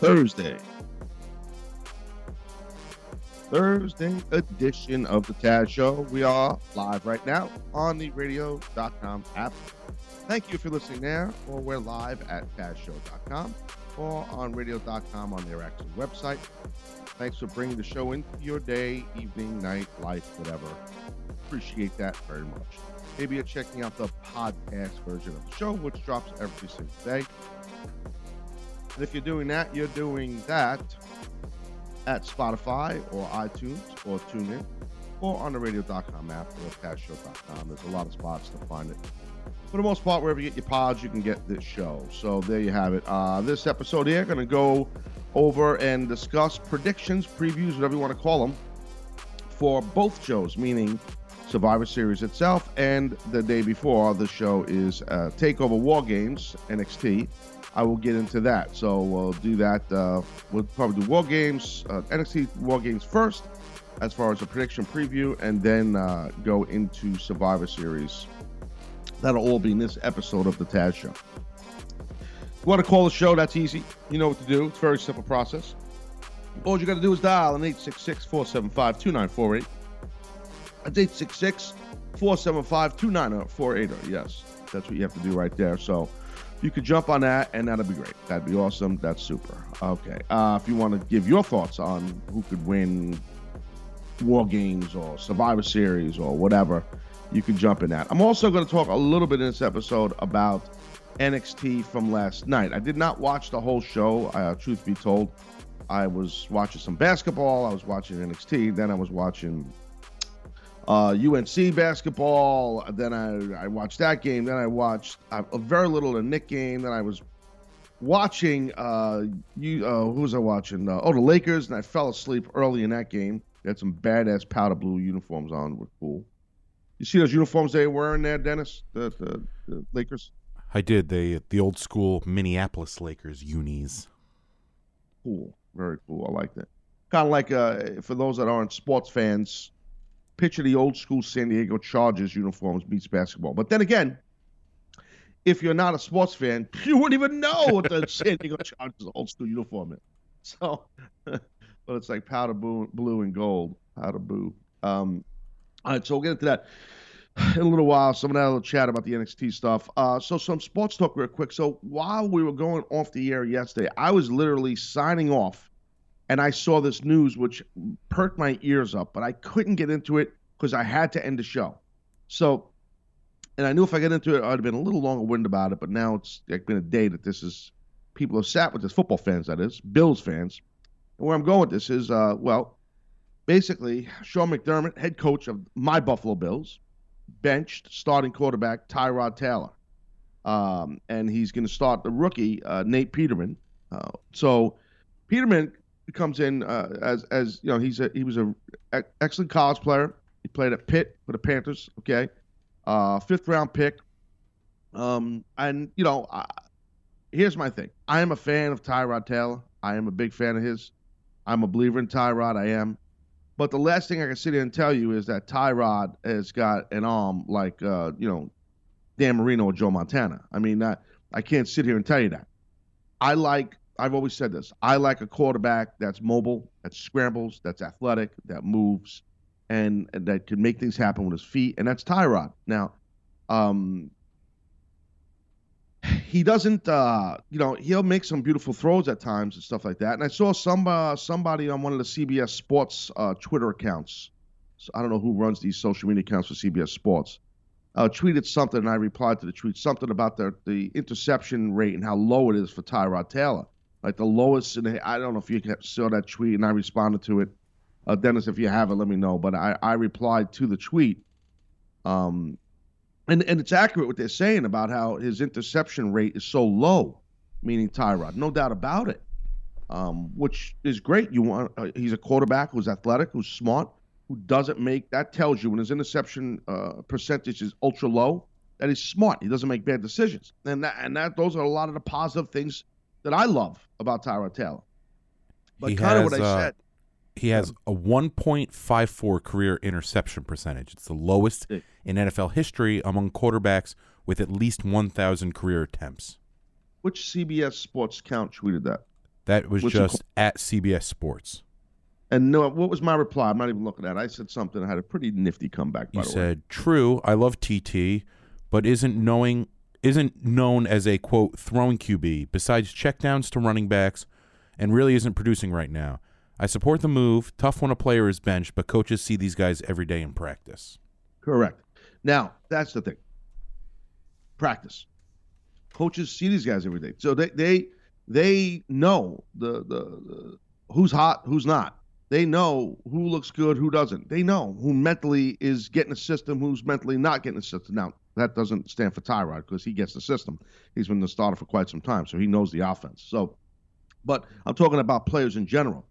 Thursday. Thursday edition of the Taz Show. We are live right now on the radio.com app. Thank you for listening there, or we're live at TazShow.com or on radio.com on their actual website. Thanks for bringing the show into your day, evening, night, life, whatever. Appreciate that very much. Maybe you're checking out the podcast version of the show, which drops every single day. And if you're doing that, you're doing that at Spotify or iTunes or TuneIn or on the radio.com app or tazshow.com. There's a lot of spots to find it. For the most part, wherever you get your pods, you can get this show. So there you have it. Uh, this episode here, going to go over and discuss predictions, previews, whatever you want to call them, for both shows, meaning Survivor Series itself and the day before the show is uh, Takeover War Games NXT. I will get into that. So we'll do that. Uh, we'll probably do War Games, uh, NXT War Games first, as far as a prediction preview, and then uh, go into Survivor Series. That'll all be in this episode of the Taz Show. You want to call the show? That's easy. You know what to do. It's a very simple process. All you got to do is dial an 866 475 2948. That's 866 475 2948. Yes, that's what you have to do right there. So you could jump on that, and that'd be great. That'd be awesome. That's super. Okay. Uh, if you want to give your thoughts on who could win War Games or Survivor Series or whatever, you can jump in that. I'm also going to talk a little bit in this episode about NXT from last night. I did not watch the whole show, uh, truth be told. I was watching some basketball, I was watching NXT, then I was watching uh, UNC basketball. Then I, I watched that game. Then I watched uh, a very little of the Knick game. Then I was watching uh, you. Uh, who was I watching? Uh, oh, the Lakers, and I fell asleep early in that game. They had some badass powder blue uniforms on. Were cool. You see those uniforms they were wearing there, Dennis? The, the, the Lakers. I did. They the old school Minneapolis Lakers unis. Cool. Very cool. I like that. Kind of like uh, for those that aren't sports fans, picture the old school San Diego Chargers uniforms beats basketball. But then again, if you're not a sports fan, you wouldn't even know what the San Diego Chargers old school uniform is. So, but it's like powder blue, blue and gold, powder blue. Um, all right, so we'll get into that in a little while. So I'm gonna have a little chat about the NXT stuff. Uh, so some sports talk real quick. So while we were going off the air yesterday, I was literally signing off and I saw this news which perked my ears up, but I couldn't get into it because I had to end the show. So, and I knew if I get into it, I'd have been a little longer winded about it. But now it's like been a day that this is people have sat with this, football fans that is, Bills fans. And where I'm going with this is, uh, well, basically, Sean McDermott, head coach of my Buffalo Bills, benched starting quarterback Tyrod Taylor. Um, and he's going to start the rookie, uh, Nate Peterman. Uh, so Peterman comes in uh, as as you know he's a he was a excellent college player. He played at Pitt for the Panthers. Okay, uh, fifth round pick. Um, and you know, uh, here's my thing. I am a fan of Tyrod Taylor. I am a big fan of his. I'm a believer in Tyrod. I am. But the last thing I can sit here and tell you is that Tyrod has got an arm like uh, you know, Dan Marino or Joe Montana. I mean, that I can't sit here and tell you that. I like I've always said this. I like a quarterback that's mobile, that scrambles, that's athletic, that moves, and, and that can make things happen with his feet. And that's Tyrod. Now, um, he doesn't, uh, you know, he'll make some beautiful throws at times and stuff like that. And I saw some uh, somebody on one of the CBS Sports uh, Twitter accounts. So I don't know who runs these social media accounts for CBS Sports, uh, tweeted something, and I replied to the tweet something about the the interception rate and how low it is for Tyrod Taylor, like the lowest. In the, I don't know if you saw that tweet, and I responded to it. Uh, Dennis, if you have it, let me know. But I, I replied to the tweet, um, and and it's accurate what they're saying about how his interception rate is so low, meaning Tyrod, no doubt about it. Um, which is great. You want uh, he's a quarterback who's athletic, who's smart, who doesn't make that tells you when his interception uh, percentage is ultra low that he's smart. He doesn't make bad decisions, and that and that those are a lot of the positive things that I love about Tyrod Taylor. But He kind of has, what I uh, said. He has a 1.54 career interception percentage. It's the lowest in NFL history among quarterbacks with at least 1,000 career attempts. Which CBS Sports count tweeted that? That was What's just at CBS Sports. And no, what was my reply? I'm not even looking at it. I said something. I had a pretty nifty comeback. By You the way. said, "True, I love TT, but isn't knowing isn't known as a quote throwing QB besides checkdowns to running backs, and really isn't producing right now. I support the move. Tough when a player is benched, but coaches see these guys every day in practice. Correct. Now, that's the thing. Practice. Coaches see these guys every day. So they they they know the the, the who's hot, who's not. They know who looks good, who doesn't. They know who mentally is getting a system, who's mentally not getting a system. Now, that doesn't stand for Tyrod because he gets the system. He's been the starter for quite some time, so he knows the offense. So, but I'm talking about players in general.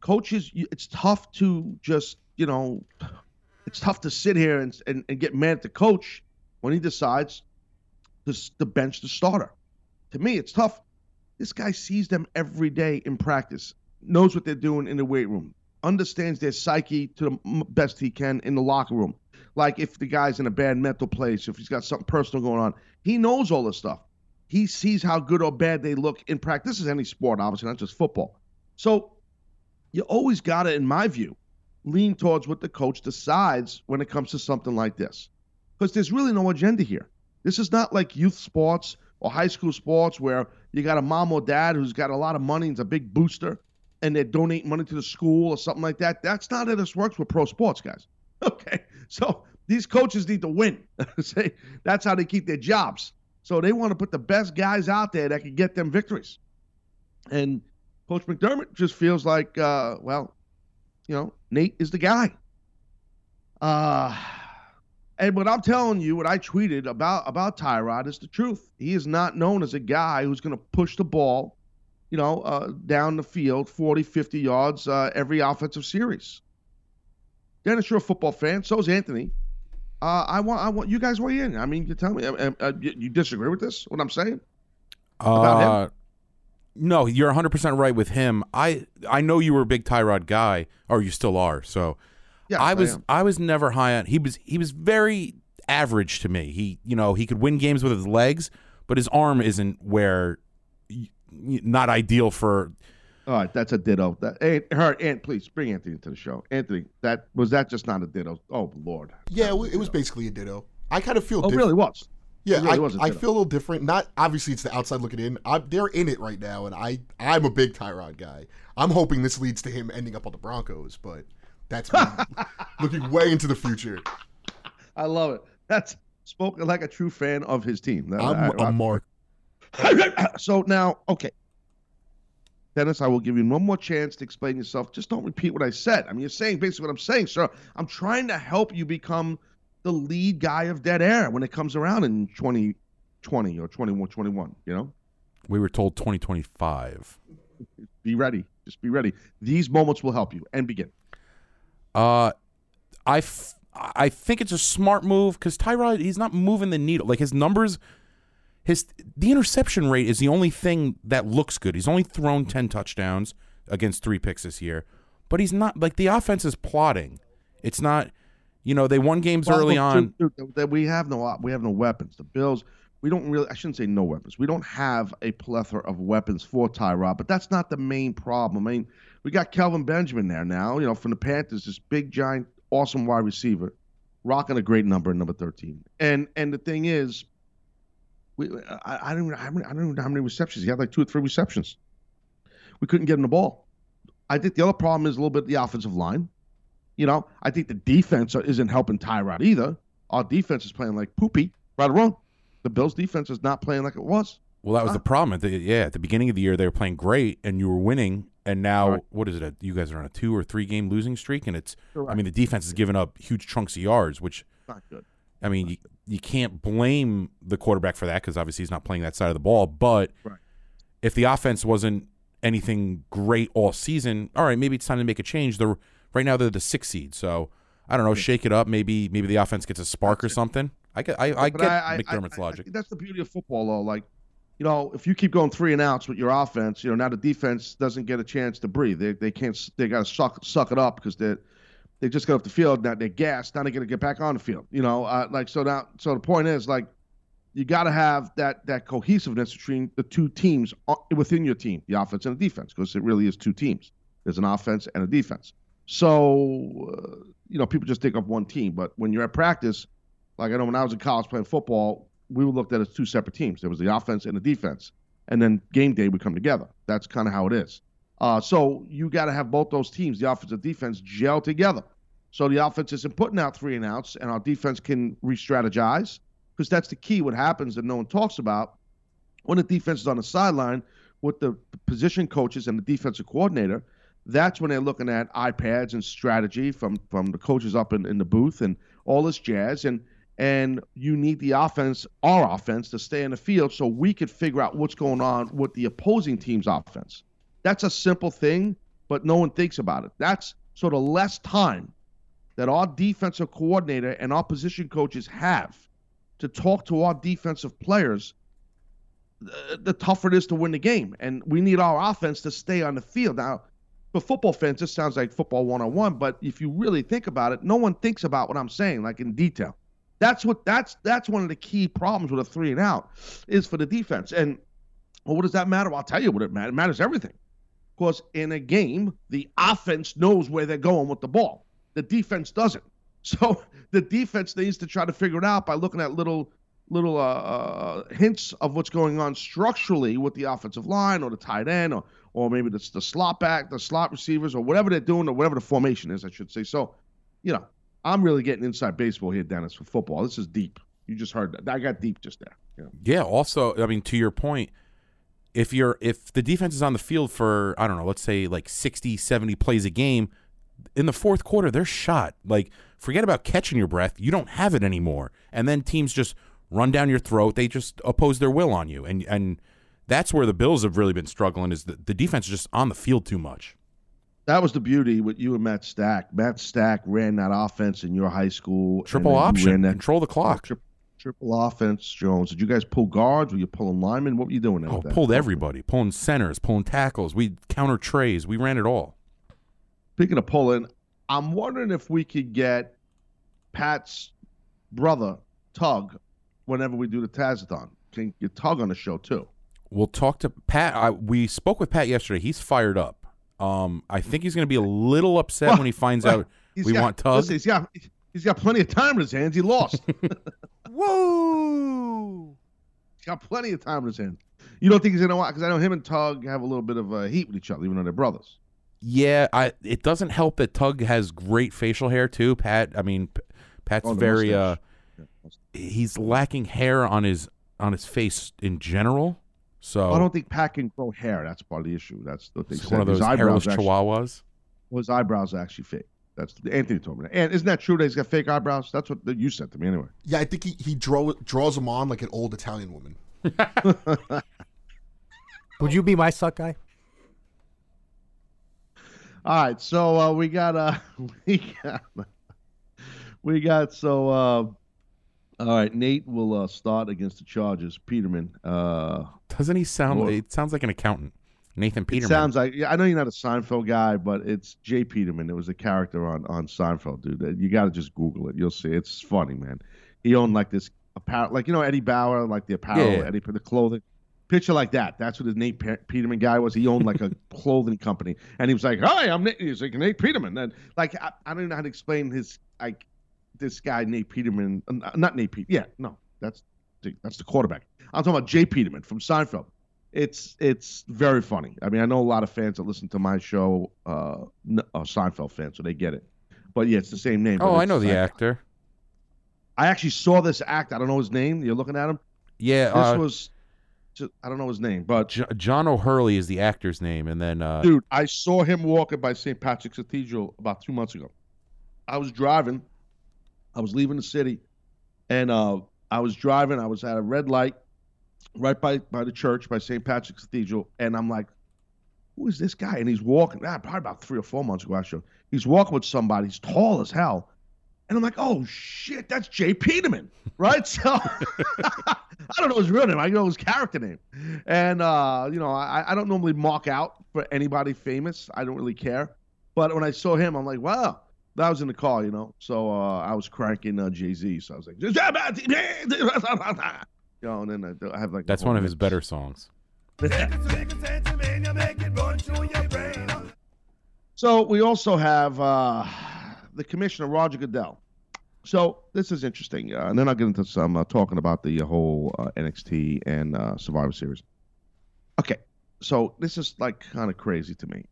Coaches, it's tough to just, you know, it's tough to sit here and, and, and get mad at the coach when he decides to, to bench the starter. To me, it's tough. This guy sees them every day in practice, knows what they're doing in the weight room, understands their psyche to the best he can in the locker room. Like if the guy's in a bad mental place, if he's got something personal going on, he knows all this stuff. He sees how good or bad they look in practice. This is any sport, obviously, not just football. So you always got to, in my view, lean towards what the coach decides when it comes to something like this. Because there's really no agenda here. This is not like youth sports or high school sports where you got a mom or dad who's got a lot of money and's a big booster and they're donating money to the school or something like that. That's not how this works with pro sports, guys. Okay. So these coaches need to win. That's how they keep their jobs. So they want to put the best guys out there that can get them victories. And Coach McDermott just feels like, uh, well, you know, Nate is the guy. Uh, and what I'm telling you, what I tweeted about about Tyrod is the truth. He is not known as a guy who's going to push the ball, you know, uh, down the field 40, 50 yards uh, every offensive series. Dennis, you're a football fan. So is Anthony. Uh, I want I want you guys weigh in. I mean, you tell me. Uh, uh, you, you disagree with this? What I'm saying? About him? Uh, no, you're 100% right with him. I I know you were a big Tyrod guy, or you still are. So Yes, I was. I, was never high on. He was he was very average to me. He you know he could win games with his legs, but his arm isn't where not ideal for. All right, that's a ditto. That Aunt, her, Aunt, please bring Anthony to the show. Anthony, that was that just not a ditto? Oh Lord. Yeah, it, wa- it was basically a ditto. I kind of feel Oh, diff- really was. Yeah, really I, was a I ditto. feel a little different. Not obviously it's the outside looking in. I'm, they're in it right now, and I I'm a big Tyrod guy. I'm hoping this leads to him ending up on the Broncos, but that's me looking way into the future. I love it. That's spoken like a true fan of his team. I'm I- a mark. so now, okay. Dennis, I will give you one more chance to explain yourself. Just don't repeat what I said. I mean, you're saying basically what I'm saying, sir. I'm trying to help you become the lead guy of Dead Air when it comes around in 2020 or 21, 21, you know? We were told 2025. Be ready. Just be ready. These moments will help you and begin. Uh, I, f- I think it's a smart move because Tyrod he's not moving the needle. Like his numbers, his the interception rate is the only thing that looks good. He's only thrown ten touchdowns against three picks this year, but he's not like the offense is plotting. It's not, you know, they won games Well, early on. that we have no we have no weapons. The Bills, we don't really. I shouldn't say no weapons. We don't have a plethora of weapons for Tyrod, but that's not the main problem. I mean, we got Kelvin Benjamin there now. You know, from the Panthers, this big, giant, awesome wide receiver, rocking a great number, number thirteen. And and the thing is, we I, I don't even I don't even know how many receptions he had. Like two or three receptions. We couldn't get him the ball. I think the other problem is a little bit the offensive line. You know, I think the defense isn't helping Tyrod either. our defense is playing like poopy. Right or wrong, the Bills' defense is not playing like it was. Well, that was the problem. At the, yeah, at the beginning of the year, they were playing great, and you were winning. And now, Right. what is it? A, you guys are on a two or three game losing streak, and it's. I mean, the defense has given up huge chunks of yards, which Not good. I mean, you, you can't blame the quarterback for that because obviously he's not playing that side of the ball. But Right. if the offense wasn't anything great all season, all right, maybe it's time to make a change. They're right now they're the sixth seed, so I don't know, shake it up. Maybe maybe the offense gets a spark or something. I get I, I get I- McDermott's I- logic. that's the beauty of football, though. Like, you know, if you keep going three and outs with your offense, you know, now the defense doesn't get a chance to breathe. They they can't. They got to suck suck it up because they they just got off the field. Now they're gassed. Now they got to get back on the field. You know, uh, like so now. So the point is like. You got to have that that cohesiveness between the two teams uh, within your team, the offense and the defense, because it really is two teams. There's an offense and a defense. So, uh, you know, people just think of one team, but when you're at practice, like I know when I was in college playing football, we were looked at as two separate teams. There was the offense and the defense, and then game day would come together. That's kind of how it is. Uh, so you got to have both those teams, the offense and defense, gel together. So the offense isn't putting out three and outs, and our defense can re-strategize because that's the key. What happens that no one talks about when the defense is on the sideline with the position coaches and the defensive coordinator. That's when they're looking at iPads and strategy from from the coaches up in, in the booth and all this jazz. And and you need the offense, our offense, to stay in the field so we could figure out what's going on with the opposing team's offense. That's a simple thing, but no one thinks about it. That's so the less time that our defensive coordinator and our position coaches have to talk to our defensive players, the, the tougher it is to win the game. And we need our offense to stay on the field. Now, for football fans, this sounds like football 101, but if you really think about it, no one thinks about what I'm saying, like in detail. That's what that's that's one of the key problems with a three and out is for the defense. And well, what does that matter? I'll tell you what it matters. It matters everything. Because in a game, the offense knows where they're going with the ball. The defense doesn't. So the defense needs to try to figure it out by looking at little little uh, uh, hints of what's going on structurally with the offensive line or the tight end or or maybe it's the slot back, the slot receivers or whatever they're doing or whatever the formation is, I should say. So, you know, I'm really getting inside baseball here, Dennis, for football. This is deep. You just heard that. I got deep just there. Yeah. Yeah. Also, I mean, to your point, if you're if the defense is on the field for I don't know, let's say like 60, 70 plays a game, in the fourth quarter they're shot. Like forget about catching your breath. You don't have it anymore. And then teams just run down your throat. They just oppose their will on you. And and that's where the Bills have really been struggling is that the defense is just on the field too much. That was the beauty with you and Matt Stack. Matt Stack ran that offense in your high school. Triple option, ran that control the clock. tri- triple offense, Jones. Did you guys pull guards? Were you pulling linemen? What were you doing? there Oh, pulled everybody, pulling centers, pulling tackles. We counter trays. We ran it all. Speaking of pulling, I'm wondering if we could get Pat's brother, Tug, whenever we do the Tazathon. Can you get Tug on the show too? We'll talk to Pat. I, we spoke with Pat yesterday. He's fired up. Um, I think he's going to be a little upset when he finds out we got, want Tug. Listen, he's got he's got plenty of time in his hands. He lost. Woo! he's got plenty of time in his hands. You don't think he's gonna watch? Because I know him and Tug have a little bit of uh, heat with each other, even though they're brothers. Yeah, I. It doesn't help that Tug has great facial hair too. Pat. I mean, Pat's Oh, the very. Uh, mustache. he's lacking hair on his on his face in general. So I don't think Pat can grow hair. That's part of the issue. That's it's said. one of those his hairless eyebrows actually, chihuahuas. well, his eyebrows are actually fake. That's Anthony told me that. And isn't that true that he's got fake eyebrows? That's what you said to me anyway. Yeah, I think he, he draw, draws them on like an old Italian woman. Would you be my suck guy? All right, so uh, we got uh we got we got so uh all right, Nate will uh, start against the Chargers. Peterman. Uh Doesn't he sound? Well- it sounds like an accountant. Nathan Peterman. it Peterman. sounds like I know you're not a Seinfeld guy, but it's Jay Peterman. It was a character on on Seinfeld, dude. You got to just Google it. You'll see. It's funny, man. He owned like this apparel, like you know Eddie Bauer, like the apparel, Yeah, yeah. Eddie the clothing. Picture like that. That's what his Nate Peterman guy was. He owned like a clothing company, and he was like, "Hi, I'm Nate." He's like Nate Peterman, and like I, I don't even know how to explain his like this guy Nate Peterman. uh, Not Nate Pete. Yeah, no, that's the, that's the quarterback. I'm talking about Jay Peterman from Seinfeld. It's it's very funny. I mean, I know a lot of fans that listen to my show, uh, are Seinfeld fans, so they get it. But yeah, it's the same name. oh, I know the like- actor. I actually saw this act. I don't know his name. You're looking at him. Yeah, This uh, was, I don't know his name, but John O'Hurley is the actor's name, and then uh, dude, I saw him walking by St. Patrick's Cathedral about two months ago. I was driving. I was leaving the city, and uh, I was driving. I was at a red light, right by by the church by St. Patrick's Cathedral, and I'm like, "Who is this guy?" And he's walking. Ah, probably about three or four months ago. Actually, he's walking with somebody. He's tall as hell, and I'm like, "Oh shit, that's Jay Peterman, right?" So I don't know his real name. I know his character name, and uh, you know, I, I don't normally mark out for anybody famous. I don't really care, but when I saw him, I'm like, "Wow." That was in the car, you know. So uh, I was cranking uh, Jay Z. So I was like, you know, and then I, I have like. that's one of his better songs. So we also have uh, the commissioner Roger Goodell. So this is interesting, uh, and then I'll get into some uh, talking about the whole uh, NXT and uh, Survivor Series. Okay, so this is like kind of crazy to me.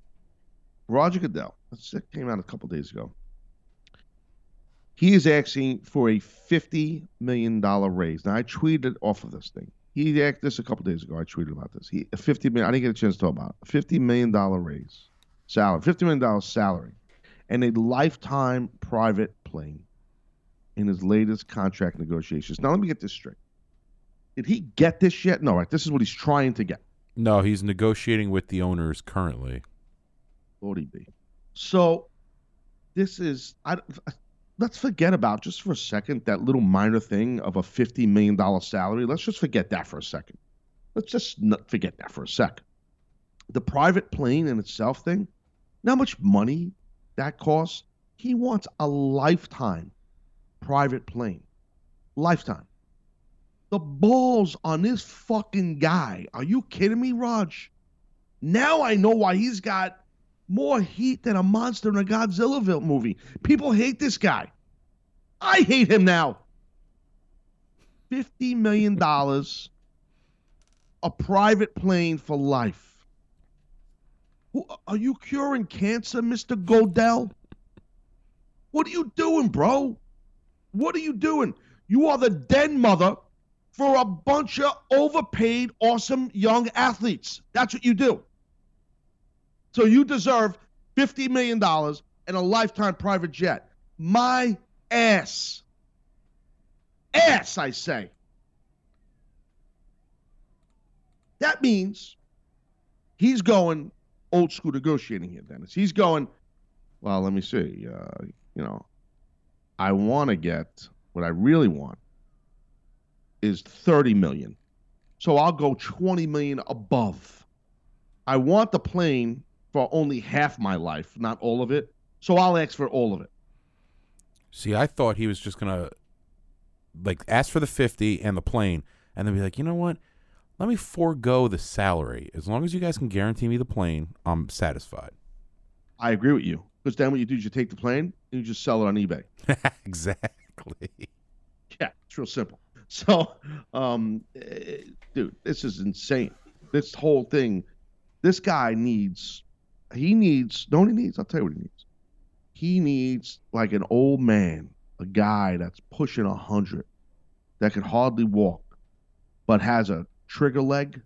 Roger Goodell, this came out a couple days ago. He is asking for a fifty million dollar raise. Now I tweeted off of this thing. He asked this a couple days ago. I tweeted about this. He a fifty million. I didn't get a chance to talk about it. Fifty million dollar raise, salary, fifty million dollar salary, and a lifetime private plane in his latest contract negotiations. Now let me get this straight. Did he get this yet? No, right. This is what he's trying to get. No, he's negotiating with the owners currently. Lord he be. So this is I let's forget about just for a second that little minor thing of a fifty million dollar salary. Let's just forget that for a second. Let's just not forget that for a second. The private plane in itself thing, how much money that costs? He wants a lifetime private plane. Lifetime. The balls on this fucking guy. Are you kidding me, Raj? Now I know why he's got more heat than a monster in a Godzilla movie. People hate this guy. I hate him now. $50 million, a private plane for life. Who, are you curing cancer, Mr. Goodell? What are you doing, bro? What are you doing? You are the den mother for a bunch of overpaid, awesome young athletes. That's what you do. So you deserve $50 million and a lifetime private jet. My ass. Ass, I say. That means he's going old school negotiating here, Dennis. He's going, well, let me see. Uh, you know, I want to get what I really want is 30 million. So I'll go 20 million above. I want the plane for only half my life, not all of it. So I'll ask for all of it. See, I thought he was just gonna like ask for the fifty and the plane, and then be like, you know what? Let me forego the salary as long as you guys can guarantee me the plane. I'm satisfied. I agree with you. Because then what you do is you take the plane and you just sell it on eBay. exactly. Yeah, it's real simple. So, um, eh, dude, this is insane. This whole thing, this guy needs, he needs, no, he needs, I'll tell you what he needs. He needs like an old man, a guy that's pushing a hundred, that can hardly walk, but has a trigger leg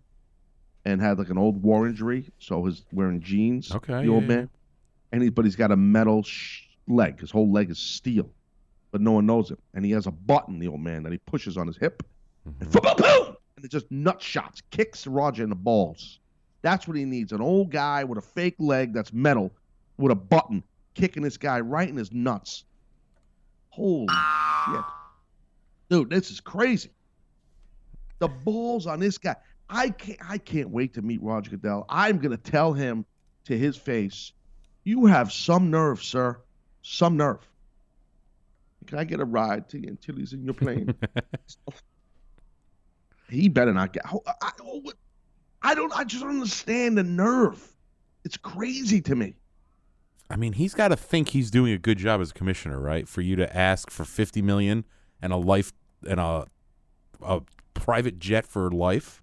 and had like an old war injury. So he's wearing jeans, Okay, the old yeah, man. And he, but he's got a metal sh- leg. His whole leg is steel but no one knows him. And he has a button, the old man, that he pushes on his hip. And, mm-hmm. boom, boom, and it just nut shots, kicks Roger in the balls. That's what he needs. An old guy with a fake leg that's metal with a button kicking this guy right in his nuts. Holy shit. Dude, this is crazy. The balls on this guy. I can't I can't wait to meet Roger Goodell. I'm gonna tell him to his face, you have some nerve, sir. Some nerve. Can I get a ride to Antilles in your plane? he better not get. I, I, I don't. I just don't understand the nerve. It's crazy to me. I mean, he's got to think he's doing a good job as a commissioner, right? For you to ask for fifty million and a life and a a private jet for life.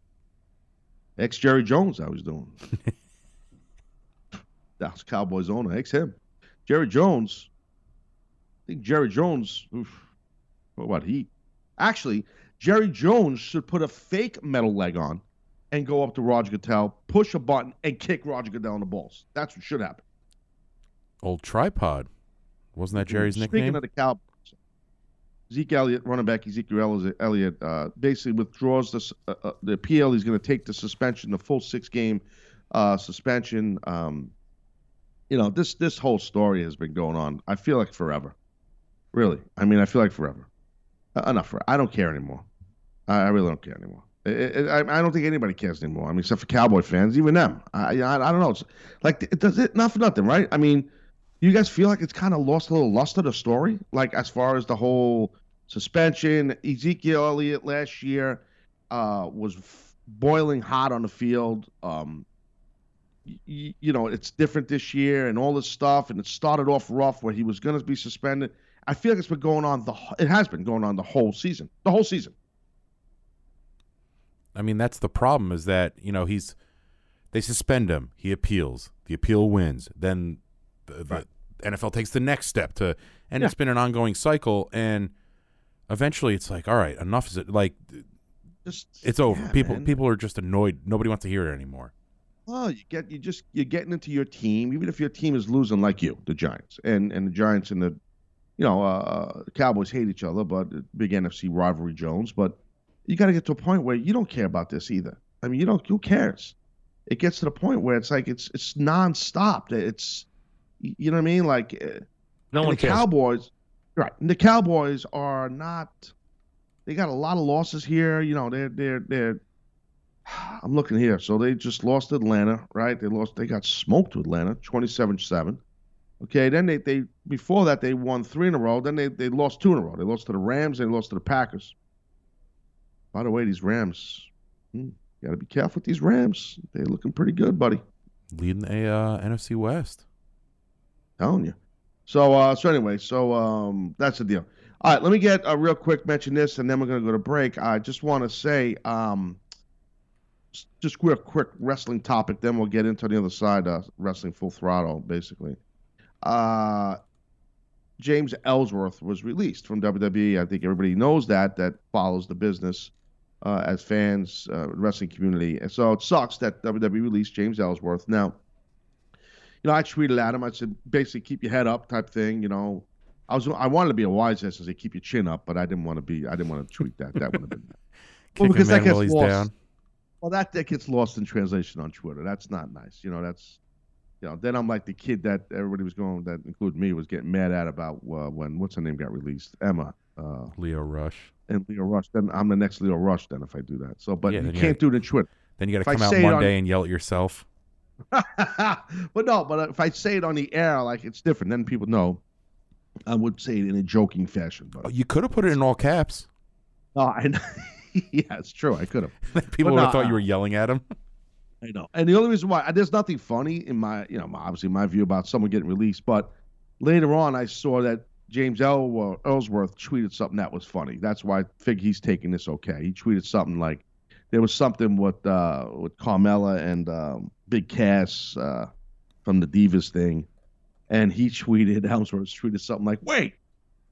Ex Jerry Jones, I was doing. That's Cowboys owner, ex him. Jerry Jones. I think Jerry Jones. Oof, what he actually Jerry Jones should put a fake metal leg on and go up to Roger Goodell, push a button, and kick Roger Goodell in the balls. That's what should happen. Old tripod. Wasn't that Jerry's Speaking nickname? of the Cowboys, Zeke Elliott, running back Ezekiel Elliott, uh, basically withdraws the, uh, uh, the appeal. He's going to take the suspension, the full six game uh, suspension. Um, you know, this this whole story has been going on. I feel like forever. Really, I mean, I feel like forever. Uh, enough for. I don't care anymore. I, I really don't care anymore. I, I, I don't think anybody cares anymore. I mean, except for Cowboy fans, even them. I, I, I don't know. It's like it does it not for nothing, right? I mean, you guys feel like it's kind of lost a little luster the story, like as far as the whole suspension. Ezekiel Elliott last year uh, was f- boiling hot on the field. Um, you know, it's different this year and all this stuff, and it started off rough where he was going to be suspended. I feel like it's been going on the. It has been going on the whole season. The whole season. I mean, that's the problem is that, you know, he's they suspend him, he appeals, the appeal wins, then the, the Right. NFL takes the next step to and Yeah. it's been an ongoing cycle and eventually it's like, all right, enough is it like Just it's over. yeah, people man. people are just annoyed. Nobody wants to hear it anymore. Oh, you get you just you're getting into your team, even if your team is losing like you, the Giants, and and the Giants and the, you know, uh, Cowboys hate each other, but uh, big NFC rivalry Jones. But you got to get to a point where you don't care about this either. I mean, you don't. Who cares? It gets to the point where it's like it's it's nonstop. It's, you know what I mean? Like uh, No one the cares. Cowboys, right? And the Cowboys are not. They got a lot of losses here. You know, they're they're they're. I'm looking here. So they just lost Atlanta, right? They lost. They got smoked with Atlanta, 27-7. Okay. Then they they before that they won three in a row. Then they they lost two in a row. They lost to the Rams. They lost to the Packers. By the way, these Rams, hmm, got to be careful with these Rams. They're looking pretty good, buddy. Leading a uh, NFC West. telling you. So uh so anyway, so um that's the deal. All right, let me get a real quick mention this and then we're gonna go to break. I just want to say um just real quick wrestling topic, then we'll get into the other side, uh wrestling full throttle, basically. Uh James Ellsworth was released from WWE. I think everybody knows that that follows the business uh, as fans, uh, wrestling community. And so it sucks that WWE released James Ellsworth. Now, you know, I tweeted at him. I said, basically, keep your head up, type thing. You know, I was I wanted to be a wise ass and say keep your chin up, but I didn't want to be. I didn't want to tweet that. That would have been. Kick because that gets lost. down. Well, that that gets lost in translation on Twitter. That's not nice. You know, that's you know. Then I'm like the kid that everybody was going, that included me, was getting mad at about uh, when what's her name got released, Emma. Uh, Lio Rush. And Lio Rush. Then I'm the next Lio Rush. Then if I do that, so but Yeah, you can't do it in Twitter. Then you got to come out say it on- and yell at yourself. but no, but if I say it on the air, like it's different. Then people know. I would say it in a joking fashion, Oh, but You could have put it in all caps. no, I know. yeah, it's true. I could have. People would have thought you were yelling at him. I know. And the only reason why there's nothing funny in my, you know, obviously my view about someone getting released, but later on I saw that James Ellsworth tweeted something that was funny. That's why I think he's taking this okay. He tweeted something like there was something with uh, with Carmella and um, Big Cass uh, from the Divas thing, and he tweeted Ellsworth tweeted something like, "Wait,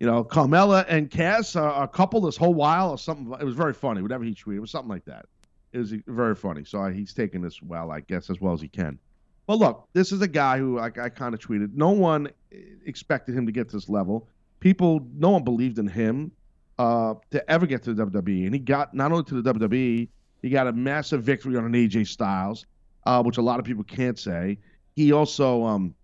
you know, Carmella and Cass are a couple this whole while or something." It was very funny. Whatever he tweeted, it was something like that. It was very funny. So he's taking this well, I guess, as well as he can. But look, this is a guy who, like I kind of tweeted, no one expected him to get to this level. People, no one believed in him uh, to ever get to the WWE, and he got not only to the WWE, he got a massive victory on an AJ Styles, uh, which a lot of people can't say. He also um,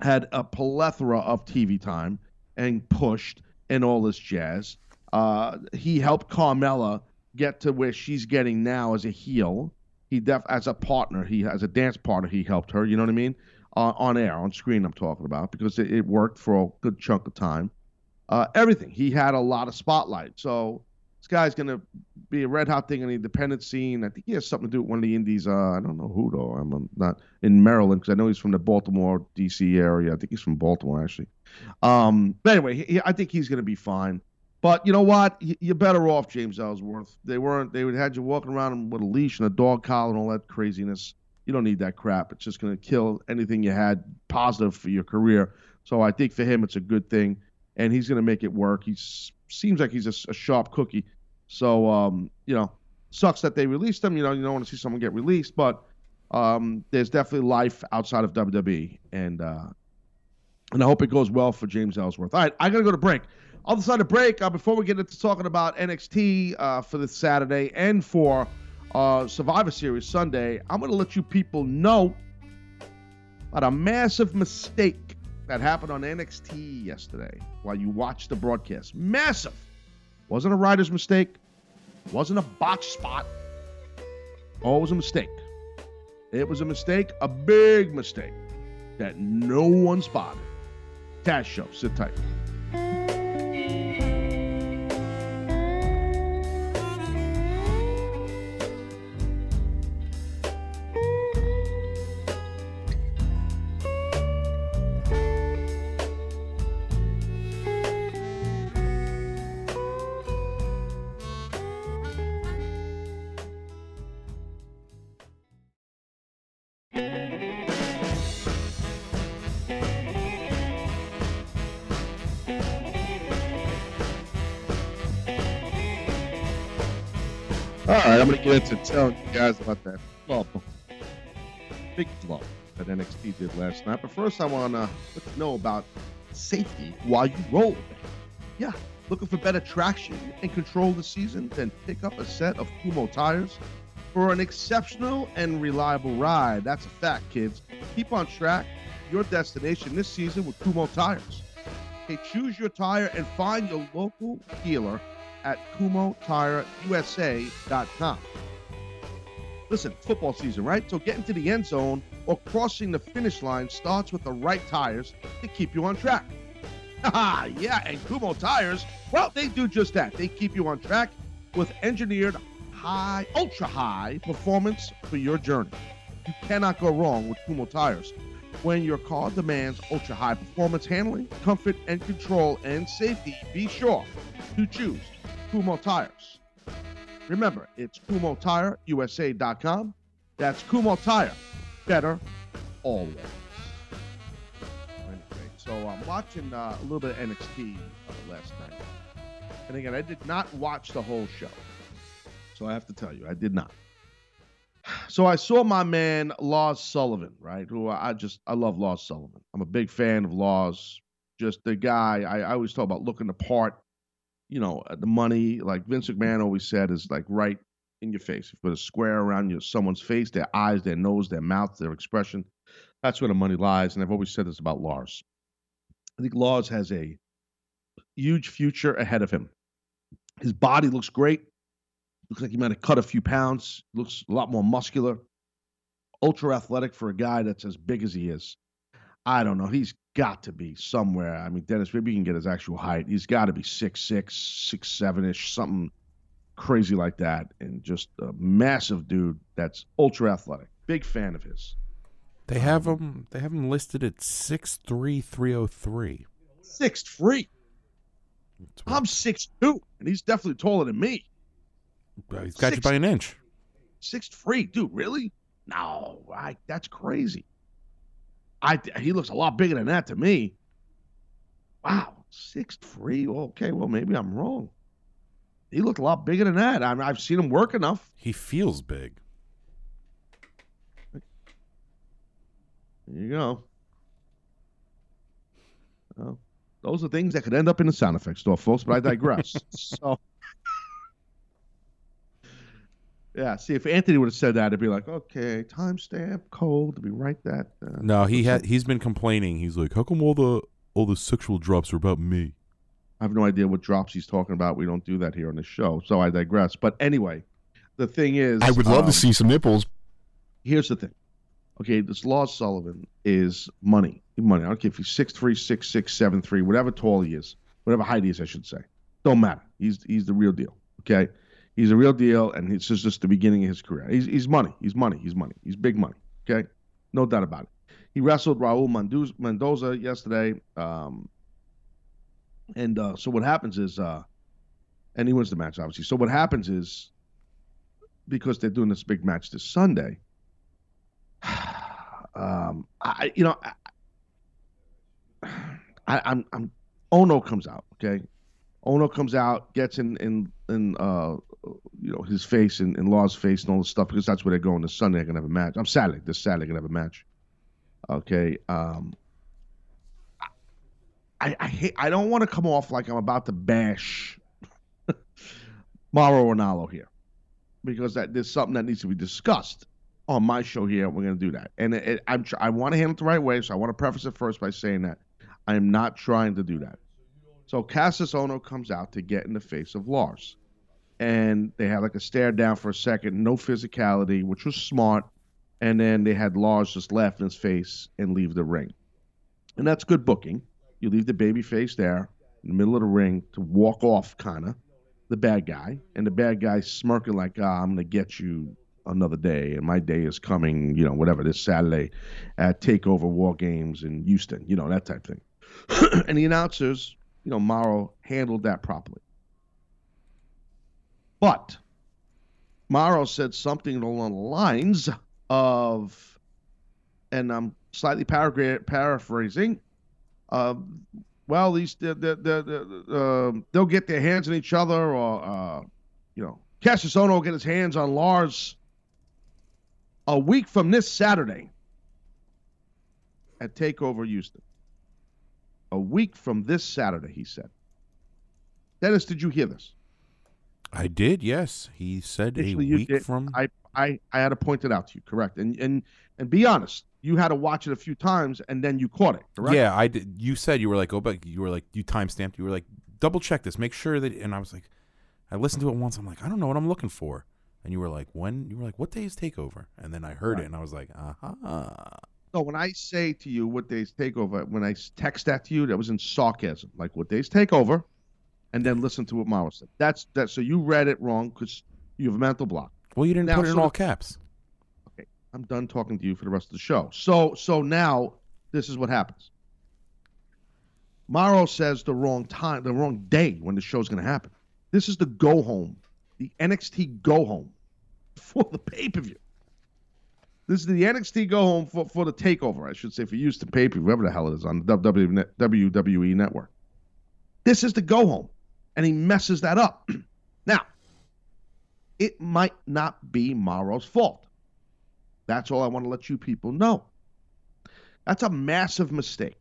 had a plethora of TV time and pushed and all this jazz. Uh, he helped Carmella get to where she's getting now as a heel. He def as a partner, he as a dance partner, he helped her. You know what I mean? Uh, on air, on screen, I'm talking about because it, it worked for a good chunk of time. Uh, everything he had a lot of spotlight. So this guy's gonna be a red hot thing in the independent scene. I think he has something to do with one of the indies. Uh, I don't know who though. I'm, I'm not in Maryland because I know he's from the Baltimore, D.C. area. I think he's from Baltimore actually. Um, but anyway, he, I think he's gonna be fine. But you know what? You're better off, James Ellsworth. They weren't. They would had you walking around with a leash and a dog collar and all that craziness. You don't need that crap. It's just going to kill anything you had positive for your career. So I think for him, it's a good thing. and he's going to make it work. He seems like he's a, a sharp cookie. So um, you know, sucks that they released him. You know, you don't want to see someone get released, but um, there's definitely life outside of WWE, and uh, and I hope it goes well for James Ellsworth. All right, I gotta go to break. Other side of break, uh, before we get into talking about NXT uh, for this Saturday and for uh, Survivor Series Sunday, I'm gonna let you people know about a massive mistake that happened on NXT yesterday while you watched the broadcast. Massive. Wasn't a writer's mistake. Wasn't a botch spot. Oh, it was a mistake. It was a mistake, a big mistake that no one spotted. Taz Show. Sit tight. All right, I'm going to get into telling you guys about that flop, big flop that NXT did last night. But first, I want to let you know about safety while you roll. Yeah, looking for better traction and control the season? Then pick up a set of Kumho tires for an exceptional and reliable ride. That's a fact, kids. Keep on track your destination this season with Kumho tires. Okay, choose your tire and find your local dealer at KumhoTireUSA.com. Listen, football season, right? So getting to the end zone or crossing the finish line starts with the right tires to keep you on track. yeah, and Kumho tires, well, they do just that. They keep you on track with engineered high, ultra high performance for your journey. You cannot go wrong with Kumho tires. When your car demands ultra high performance handling, comfort and control and safety, be sure to choose Kumho tires. Remember, it's KumhoTireUSA.com. That's Kumho Tire. Better always. So I'm watching uh, a little bit of NXT uh, last night. And again, I did not watch the whole show. So I have to tell you, I did not. So I saw my man Lars Sullivan, right? Who I just I love Lars Sullivan. I'm a big fan of Lars. Just the guy I, I always talk about looking the part. You know, uh, the money, like Vince McMahon always said, is like right in your face. If You put a square around your someone's face, their eyes, their nose, their mouth, their expression. That's where the money lies. And I've always said this about Lars. I think Lars has a huge future ahead of him. His body looks great. Looks like he might have cut a few pounds. Looks a lot more muscular. Ultra athletic for a guy that's as big as he is. I don't know. He's got to be somewhere. I mean, Dennis, maybe you can get his actual height. He's got to be six six, six seven ish, something crazy like that, and just a massive dude that's ultra athletic. Big fan of his. They have him. They have him listed at six three three oh three. Six three. I'm six two, and he's definitely taller than me. He's got you by an inch. Six three, dude. Really? No, I, that's crazy. I he looks a lot bigger than that to me. Wow, six three. Okay, well maybe I'm wrong. He looked a lot bigger than that. I mean, I've seen him work enough. He feels big. There you go. Well, those are things that could end up in the sound effects store, folks. But I digress. so, yeah. See, if Anthony would have said that, it'd be like, okay, timestamp, code, to be right that. Uh, No, he had. He's been complaining. He's like, how come all the all the sexual drops are about me? I have no idea what drops he's talking about. We don't do that here on the show, so I digress. But anyway, the thing is, I would love um, to see some nipples. Here's the thing. Okay, this Lars Sullivan is money. Money. I don't care if he's six three, six six, seven three, whatever tall he is, whatever height he is, I should say. Don't matter. He's he's the real deal. Okay, he's a real deal, and it's just, just the beginning of his career. He's he's money. He's money. He's money. He's big money. Okay, no doubt about it. He wrestled Raul Mendoza yesterday. Um, and uh, so what happens is, uh, and he wins the match, obviously. So what happens is, because they're doing this big match this Sunday, um, I, you know, I, I, I'm, I'm, Ohno comes out. Okay, Ohno comes out, gets in in in uh you know his face and in Lars' face and all this stuff because that's where they're going this Sunday. They're gonna have a match. I'm Saturday. This Saturday, they're gonna have a match. Okay. Um. I I hate. I don't want to come off like I'm about to bash Mauro Ranallo here because that there's something that needs to be discussed on my show here. We're going to do that, and it, it, I'm I want to handle it the right way. So I want to preface it first by saying that I am not trying to do that. So Kassius Ohno comes out to get in the face of Lars, and they had like a stare down for a second, no physicality, which was smart, and then they had Lars just laugh in his face and leave the ring, and that's good booking. You leave the baby face there in the middle of the ring to walk off, kind of the bad guy, and the bad guy smirking like, ah, "I'm gonna get you another day, and my day is coming." You know, whatever this Saturday at Takeover War Games in Houston. You know that type thing. and the announcers, you know, Mauro handled that properly. But Mauro said something along the lines of, and I'm slightly paragra- paraphrasing. Uh, well, these the, the, the, the uh, they'll get their hands on each other, or uh, you know, Kassius Ohno will get his hands on Lars a week from this Saturday at Takeover Houston. A week from this Saturday, he said. Dennis, did you hear this? I did. Yes, he said Actually, a week did. from. I, I I had to point it out to you, correct? And and and be honest, you had to watch it a few times and then you caught it, correct? Yeah, I did. You said you were like, oh, but You were like, you time stamped. You were like, double check this, make sure that. And I was like, I listened to it once. I'm like, I don't know what I'm looking for. And you were like, when? You were like, what day is takeover? And then I heard it, and I was like, uh huh. So when I say to you what days takeover, when I text that to you, that was in sarcasm. Like what days takeover, and then listen to what Mauro said. That's that. So you read it wrong because you have a mental block. Well, you didn't Now, put it in all caps. Okay, I'm done talking to you for the rest of the show. So so now this is what happens. Mauro says the wrong time, the wrong day when the show's going to happen. This is the go home, the NXT go home for the pay per view. This is the NXT go home for, for the takeover, I should say, for Houston pay per view, whatever the hell it is on the WWE network. This is the go home, and he messes that up. now, it might not be Mauro's fault. That's all I want to let you people know. That's a massive mistake.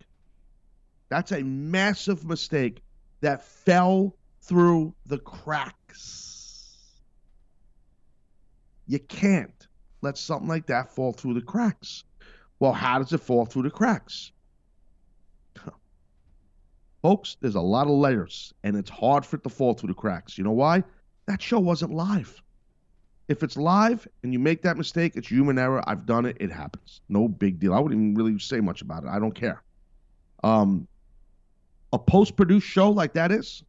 That's a massive mistake that fell through the cracks. You can't let something like that fall through the cracks. Well, how does it fall through the cracks? Folks, there's a lot of layers, and it's hard for it to fall through the cracks. You know why? That show wasn't live. If it's live and you make that mistake, it's human error. I've done it. It happens. No big deal. I wouldn't even really say much about it. I don't care. Um, a post-produced show like that is,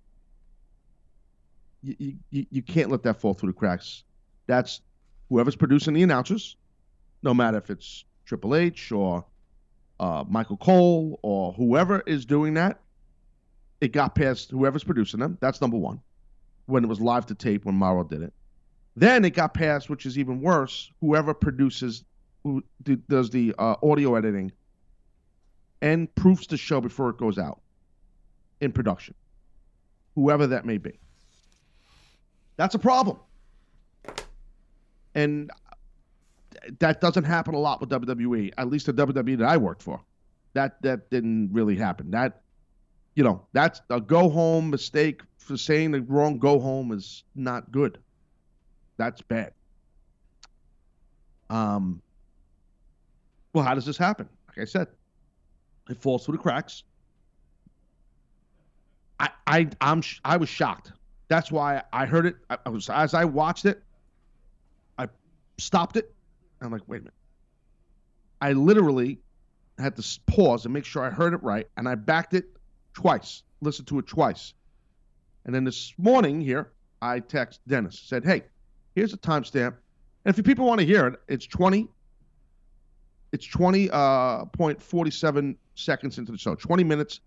you, you, you can't let that fall through the cracks. That's whoever's producing the announcers, no matter if it's Triple H or uh, Michael Cole or whoever is doing that. It got past whoever's producing them. That's number one. When it was live to tape, when Mauro did it. Then it got past, which is even worse, whoever produces, who does the uh, audio editing and proofs the show before it goes out in production, whoever that may be. That's a problem. And that doesn't happen a lot with WWE, at least the WWE that I worked for. That that didn't really happen. That you know, that's a go home mistake for saying the wrong go home is not good. That's bad. Um, well, how does this happen? Like I said, it falls through the cracks. I, I, I'm, I was shocked. That's why I heard it. I, I was as I watched it, I stopped it. I'm like, wait a minute. I literally had to pause and make sure I heard it right, and I backed it twice, listened to it twice, and then this morning here, I text Dennis said, "Hey, here's a timestamp, and if you people want to hear it, it's 20. It's 20 uh point 47 seconds into the show. 20 minutes.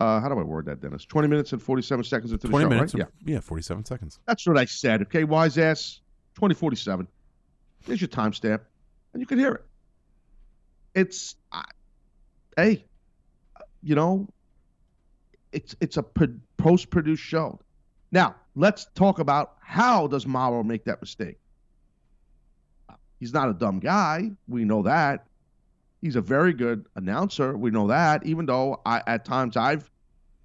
Uh, how do I word that, Dennis? 20 minutes and 47 seconds into the Twenty show, minutes. right? Yeah, yeah, forty-seven seconds. that's what I said. Okay, wise ass. 2047. Here's your timestamp, and you can hear it. It's, I, hey, you know, it's it's a post produced show. Now let's talk about how does Mauro make that mistake. He's not a dumb guy. We know that. He's a very good announcer. We know that. Even though I, at times I've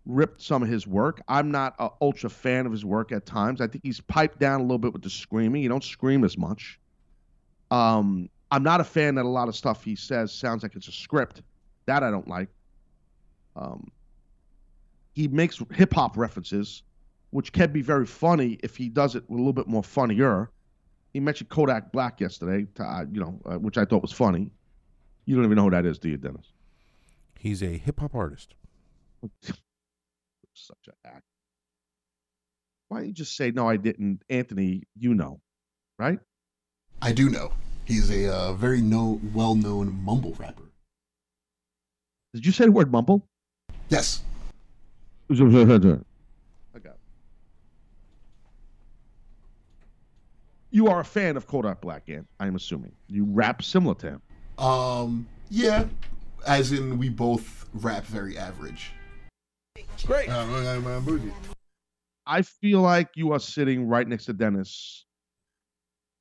ripped some of his work, I'm not an ultra fan of his work at times. I think he's piped down a little bit with the screaming. He don't scream as much. Um, I'm not a fan that a lot of stuff he says sounds like it's a script. That I don't like. Um, he makes hip hop references, which can be very funny if he does it a little bit more funnier. He mentioned Kodak Black yesterday, to, uh, you know, uh, which I thought was funny. You don't even know who that is, do you, Dennis? He's a hip hop artist. Such an act. Why don't you just say no? I didn't, Anthony. You know, right? I do know. He's a uh, very no, well-known mumble rapper. Did you say the word mumble? Yes. Okay. You are a fan of Kodak Black, Ant, I'm assuming. You rap similar to him. Um, yeah. As in, we both rap very average. Great. I feel like you are sitting right next to Dennis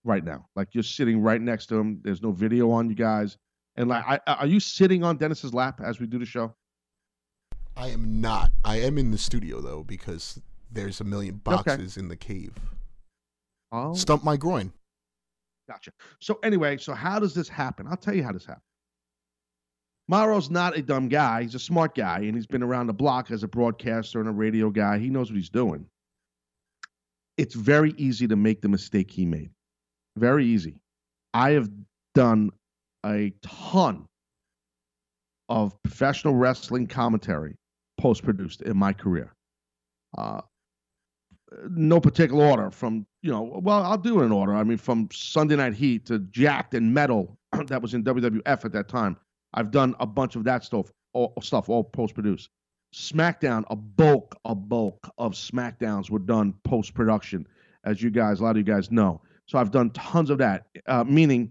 right now. Like you're sitting right next to him. There's no video on you guys. And like, I, are you sitting on Dennis's lap as we do the show? I am not. I am in the studio though because there's a million boxes in the cave. Oh, Stump my groin. gotcha. So anyway, so how does this happen? I'll tell you how this happened. Mauro's not a dumb guy. He's a smart guy, and he's been around the block as a broadcaster and a radio guy. He knows what he's doing. It's very easy to make the mistake he made. Very easy. I have done a ton of professional wrestling commentary post produced in my career. Uh, no particular order from, you know, well, I'll do it in order. I mean, from Sunday Night Heat to Jakked and Metal that was in WWF at that time. I've done a bunch of that stuff, all, stuff, all post produced. SmackDown, a bulk, a bulk of SmackDowns were done post production, as you guys, a lot of you guys know. So I've done tons of that. Uh, meaning,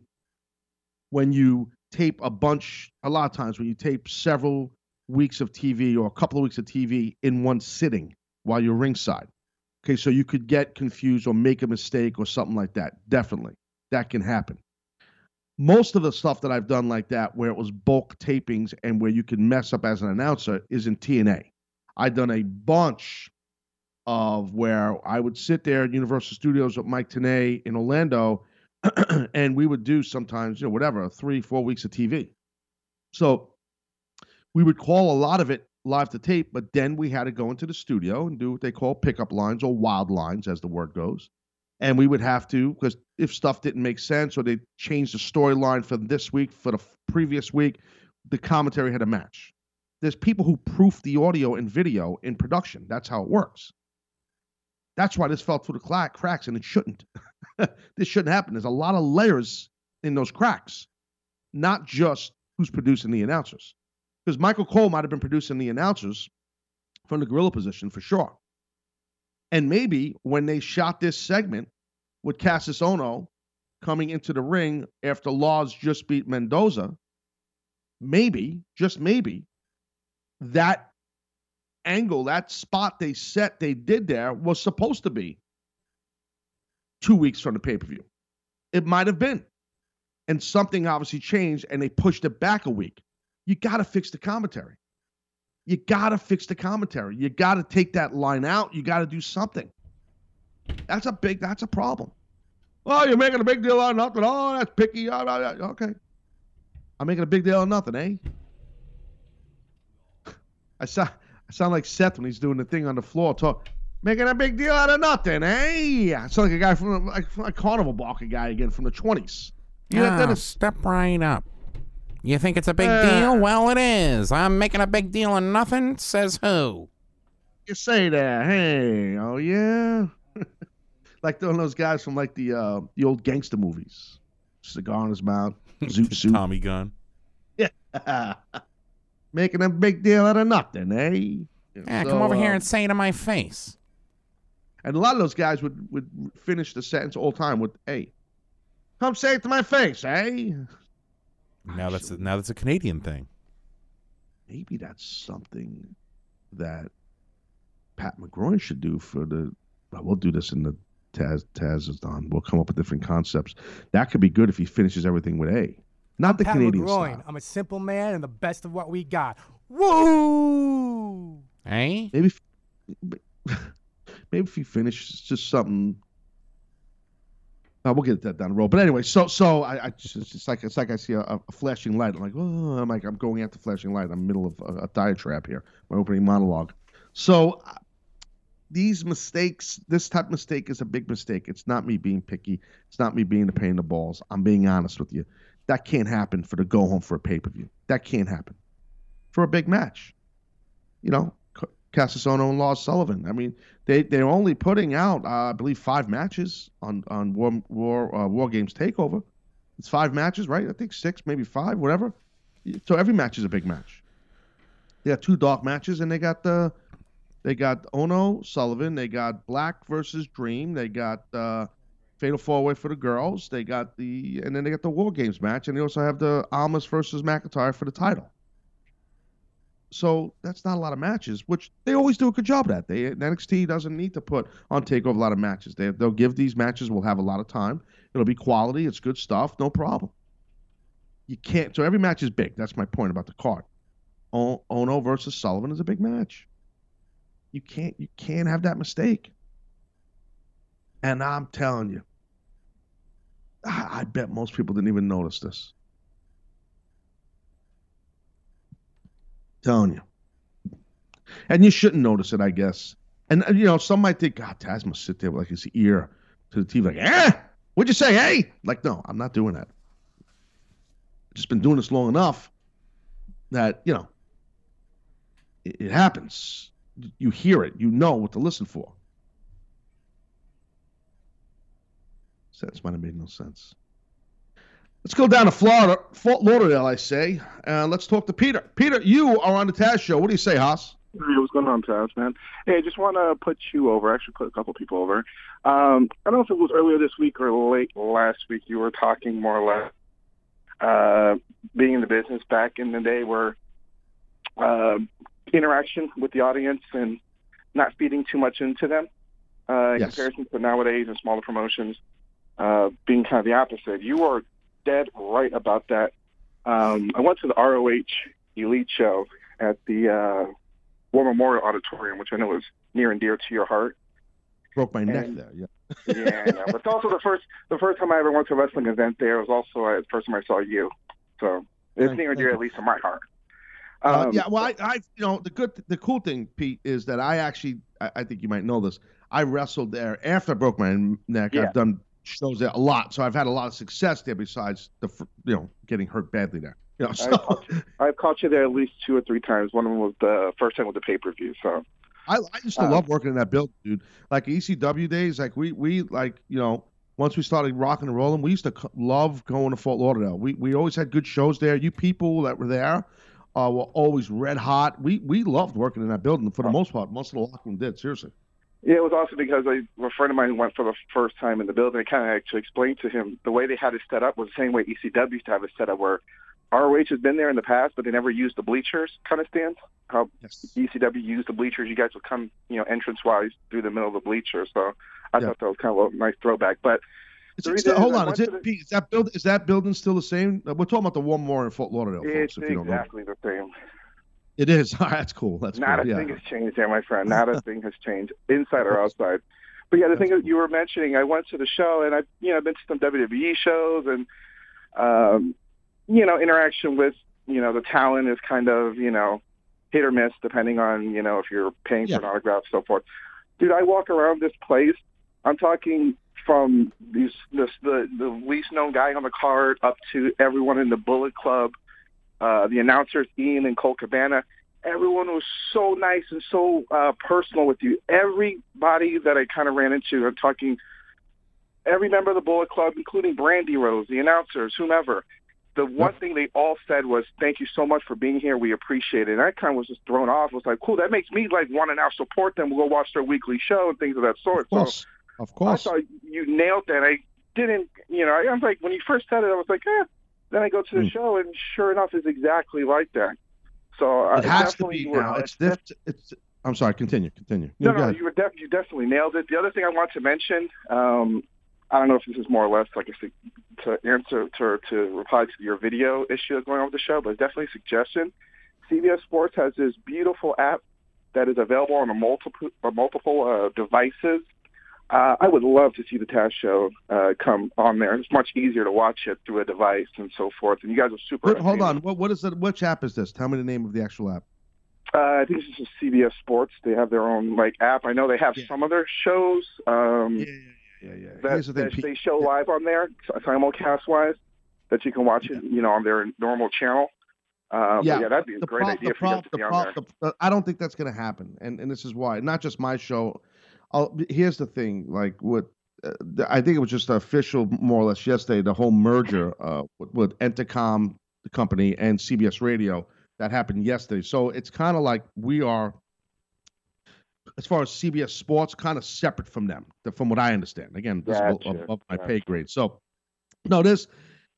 when you tape a bunch, a lot of times when you tape several weeks of TV or a couple of weeks of TV in one sitting while you're ringside. Okay, so you could get confused or make a mistake or something like that. Definitely, that can happen. Most of the stuff that I've done like that, where it was bulk tapings and where you can mess up as an announcer, is in TNA. I've done a bunch of where I would sit there at Universal Studios with Mike Tenay in Orlando, and we would do sometimes, you know, whatever, three, four weeks of TV. So we would call a lot of it live to tape, but then we had to go into the studio and do what they call pickup lines or wild lines, as the word goes. And we would have to, because if stuff didn't make sense or they changed the storyline for this week, for the previous week, the commentary had to match. There's people who proof the audio and video in production. That's how it works. That's why this fell through the cracks, and it shouldn't. this shouldn't happen. There's a lot of layers in those cracks, not just who's producing the announcers. Because Michael Cole might have been producing the announcers from the gorilla position for sure. And maybe when they shot this segment with Kassius Ohno coming into the ring after Lars just beat Mendoza, maybe, just maybe, that angle, that spot they set, they did there was supposed to be two weeks from the pay per view. It might have been. And something obviously changed and they pushed it back a week. You got to fix the commentary. You got to fix the commentary. You got to take that line out. You got to do something. That's a big, that's a problem. Oh, you're making a big deal out of nothing. Oh, that's picky. Okay. I'm making a big deal out of nothing, eh? I saw. I sound like Seth when he's doing the thing on the floor, talk, making a big deal out of nothing, eh? I sound like a guy from like, a carnival barker guy again from the twenties. Yeah, ah, step right up. You think it's a big uh, deal? Well, it is. I'm making a big deal of nothing. Says who? You say that? Hey, oh yeah, like one of those guys from like the uh, the old gangster movies. Cigar in his mouth, zoot suit. Tommy gun. Yeah. making a big deal out of nothing, eh? Yeah, so, come over uh, here and say it to my face. And a lot of those guys would, would finish the sentence all the time with, hey, come say it to my face, eh? Now that's a, now that's a Canadian thing. Maybe that's something that Pat McGroin should do for the. Well, we'll do this in the Taz. Taz is done. We'll come up with different concepts. That could be good if he finishes everything with A, not the Pat Canadian McGroin. style. I'm a simple man and the best of what we got. Woo! Hey, Maybe, if- maybe if he finishes just something. Uh, we'll get that down the road. But anyway, so so I, I just, it's like it's like I see a, a flashing light. I'm like, oh, I'm like I'm going after flashing light. I'm in the middle of a, a diatribe here. My opening monologue. So uh, these mistakes, this type of mistake is a big mistake. It's not me being picky. It's not me being a pain in the balls. I'm being honest with you. That can't happen for the go home for a pay per view. That can't happen for a big match. You know, C- Kassius Ohno and Lars Sullivan. I mean, they they're only putting out, uh, I believe, five matches on on War War uh, War Games Takeover. It's five matches, right? I think six, maybe five, whatever. So every match is a big match. They got two dark matches, and they got the they got Ohno Sullivan. They got Black versus Dream. They got uh, Fatal Four Way for the girls. They got the and then they got the War Games match, and they also have the Almas versus McIntyre for the title. So that's not a lot of matches, which they always do a good job at. They NXT doesn't need to put on Takeover a lot of matches. They they'll give these matches. We'll have a lot of time. It'll be quality. It's good stuff. No problem. You can't. So every match is big. That's my point about the card. O- Ohno versus Sullivan is a big match. You can't. You can't have that mistake. And I'm telling you, I, I bet most people didn't even notice this. Telling you. And you shouldn't notice it, I guess. And, uh, you know, some might think, God, Taz must sit there with like his ear to the TV, like, eh, what'd you say, hey? Like, no, I'm not doing that. Just been doing this long enough that, you know, it, it happens. You hear it, you know what to listen for. Sentence might have made no sense. Let's go down to Florida, Fort Lauderdale, I say. Uh, let's talk to Peter. Peter, you are on the Taz show. What do you say, Haas? Hey, what's going on, Taz, man? Hey, I just want to put you over. I Actually, put a couple people over. Um, I don't know if it was earlier this week or late last week. You were talking more or less uh, being in the business back in the day, where uh, interaction with the audience and not feeding too much into them uh, in Yes. comparison to nowadays and smaller promotions uh, being kind of the opposite. You are dead right about that. Um, I went to the ROH Elite show at the uh, War Memorial Auditorium, which I know is near and dear to your heart. Broke my neck there. Yeah. Yeah, yeah. but it's also the first the first time I ever went to a wrestling event there was also uh, the first time I saw you. So it's Thank- near and dear at least in my heart. Uh, Um, yeah, well, I, I, you know, the good, the cool thing, Pete, is that I actually, I, I think you might know this. I wrestled there after I broke my neck. Yeah. I've done shows there a lot, so I've had a lot of success there. Besides the, you know, getting hurt badly there. You know, so caught I've caught you there at least two or three times. One of them was the first time with the pay per view. So I, I used to Uh, love working in that building, dude. Like ECW days, like we, we, like you know, once we started rocking and rolling, we used to love going to Fort Lauderdale. We, we always had good shows there. You people that were there. Uh, were always red hot. We we loved working in that building for the most part. Most of the locker room did. Seriously. Yeah, it was also because I, a friend of mine who went for the first time in the building. I kind of actually explained to him the way they had it set up was the same way ECW used to have it set up, where ROH has been there in the past, but they never used the bleachers kind of stands. How Yes. ECW used the bleachers. You guys would come, you know, entrance wise through the middle of the bleachers. So I Yeah. thought that was kind of a nice throwback. But it reason still, hold on, is to the- is that build is that building still the same? We're talking about the War Memorial in Fort Lauderdale, it's folks. If you don't know, exactly the same. It is. That's cool. That's Not cool. a yeah. thing has changed there, my friend. Not a thing has changed, inside or outside. But yeah, the thing that you were mentioning, I went to the show and I, you know, I've been to some WWE shows and, um, you know, interaction with, you know, the talent is kind of, you know, hit or miss depending on, you know, if you're paying Yeah. for an autograph, so forth. Dude, I walk around this place. I'm talking from these this the the least known guy on the card up to everyone in the Bullet Club, uh, the announcers Ian and Colt Cabana everyone was so nice and so uh, personal with you. Everybody that I kind of ran into, I'm talking every member of the Bullet Club, including Brandi Rhodes, the announcers, whomever. The one thing they all said was, "Thank you so much for being here. We appreciate it." And I kind of was just thrown off. I was like, "Cool, that makes me like want to now support them. We'll go watch their weekly show and things of that sort." Of course. Of course. I thought you nailed that. I didn't, you know, I was like, when you first said it, I was like, eh. Then I go to the Hmm. show, and sure enough, it's exactly like that. So uh, it has to be now. It's diff- it's I'm sorry. Continue. Continue. No, go no, you were def- you definitely nailed it. The other thing I want to mention, um, I don't know if this is more or less like a to answer to to reply to your video issue going on with the show, but definitely a suggestion. CBS Sports has this beautiful app that is available on a multiple uh, multiple uh, devices. Uh, I would love to see the Taz show uh, come on there. It's much easier to watch it through a device and so forth. And you guys are super. Wait, hold on. What what is it? Which app is this? Tell me the name of the actual app. Uh, I think this is CBS Sports. They have their own like app. I know they have Yeah. some of their shows. Um, Yeah, yeah, yeah. that, the thing. that they show live on there, simulcast wise, that you can watch it, you know, on their normal channel. Uh, Yeah, yeah, that'd be a the great prob- idea the for you guys to the be on there. the- I don't think that's going to happen, and and this is why. Not just my show. I'll, here's the thing. Like what uh, I think it was just official, more or less, yesterday. The whole merger uh, with, with Entercom, the company, and CBS Radio that happened yesterday. So it's kind of like we are, as far as CBS Sports, kind of separate from them, from what I understand. Again, this is Gotcha, above my gotcha. pay grade. So no, there's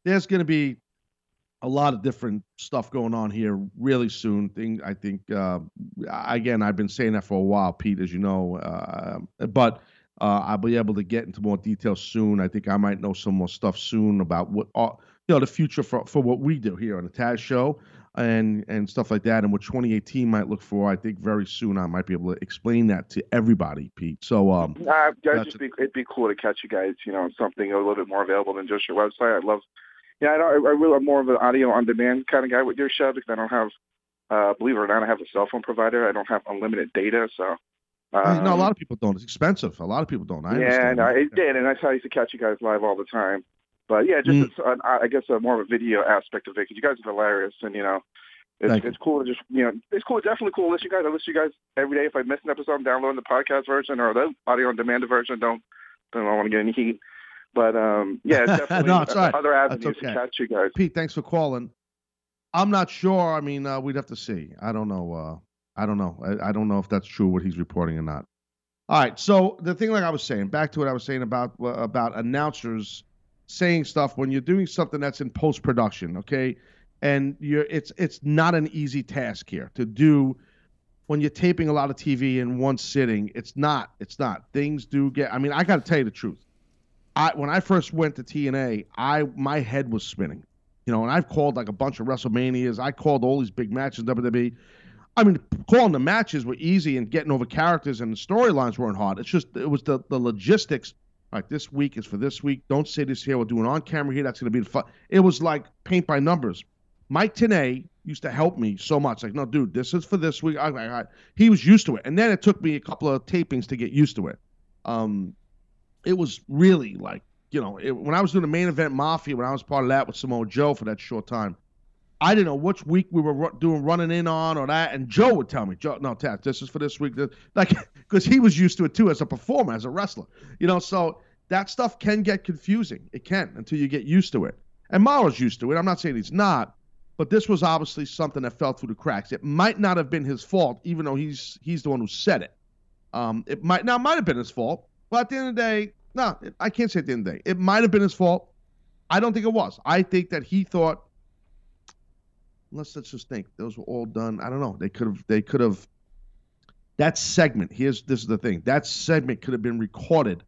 there's going to be a lot of different stuff going on here really soon. Thing I think uh, again I've been saying that for a while, Pete, as you know, uh, but uh, I'll be able to get into more details soon. I think I might know some more stuff soon about what uh, you know the future for for what we do here on the Taz Show and and stuff like that, and what 2018 might look for. I think very soon I might be able to explain that to everybody, Pete. So um, Uh, guys, just be, it'd be cool to catch you guys, you know, something a little bit more available than just your website. I love, yeah, I, don't, I really am more of an audio on demand kind of guy with your show because I don't have, uh, believe it or not, I have a cell phone provider. I don't have unlimited data, so. Um, no, a lot of people don't. It's expensive. A lot of people don't. I yeah, understand. no, it did, and that's how I used to catch you guys live all the time. But yeah, just Mm. it's, uh, I guess a more of a video aspect of it because you guys are hilarious, and you know, it's, Thank you. it's cool to just you know, it's cool, definitely cool to listen to you guys. I listen to you guys every day. If I miss an episode, I'm downloading the podcast version or the audio on demand version. Don't don't want to get any heat. But um, yeah, definitely No, right. other avenues okay. to catch you guys. Pete, thanks for calling. I'm not sure. I mean, uh, we'd have to see. I don't know. Uh, I don't know. I, I don't know if that's true what he's reporting or not. All right. So the thing, like I was saying, back to what I was saying about uh, about announcers saying stuff when you're doing something that's in post production, okay, and you're it's it's not an easy task here to do when you're taping a lot of TV in one sitting. It's not. It's not. Things do get. I mean, I got to tell you the truth. I when I first went to TNA, I my head was spinning. You know, and I've called like a bunch of WrestleManias. I called all these big matches WWE. I mean, calling the matches were easy and getting over characters and the storylines weren't hard. It's just it was the the logistics. Like this week is for this week. Don't say this here. We'll do an on camera here. That's to be the fun. It was like paint by numbers. Mike Tenay used to help me so much. Like, no, dude, this is for this week. I, I, I, he was used to it, and then it took me a couple of tapings to get used to it. Um, it was really like you know it, when I was doing the main event Mafia when I was part of that with Samoa Joe for that short time. I didn't know which week we were ru- doing running in on or that, and Joe would tell me, Joe, no, Tat, this is for this week. This- Like, because he was used to it too as a performer, as a wrestler, you know. So that stuff can get confusing. It can until you get used to it. And Mauro's used to it. I'm not saying he's not, but this was obviously something that fell through the cracks. It might not have been his fault, even though he's he's the one who said it. Um, it might now might have been his fault, but at the end of the day, no, I can't say at the end of the day. It might have been his fault. I don't think it was. I think that he thought. Let's let's just think. Those were all done. I don't know. They could have. They could have. That segment. Here's this is the thing. That segment could have been recorded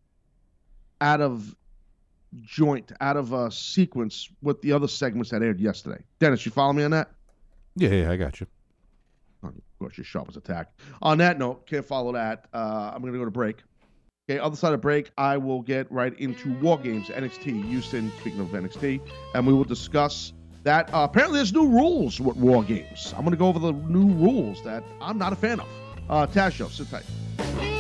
out of joint, out of a sequence with the other segments that aired yesterday. Dennis, you follow me on that? Yeah, yeah, I got you. Of course, you're sharp as a tack. On that note, can't follow that. Uh, I'm going to go to break. Okay, other side of break, I will get right into War Games, NXT, Houston, speaking of NXT, and we will discuss that. Uh, apparently, there's new rules with War Games. I'm going to go over the new rules that I'm not a fan of. Uh, Taz Show, sit tight.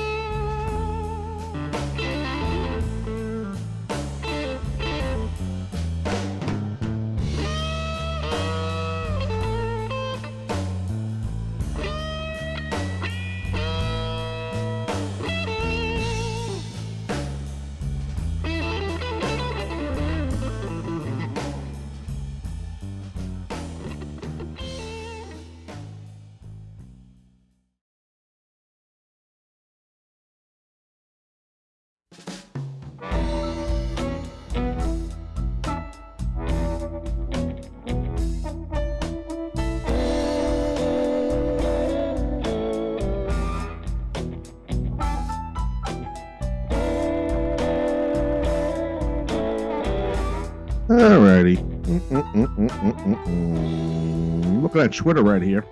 At Twitter right here.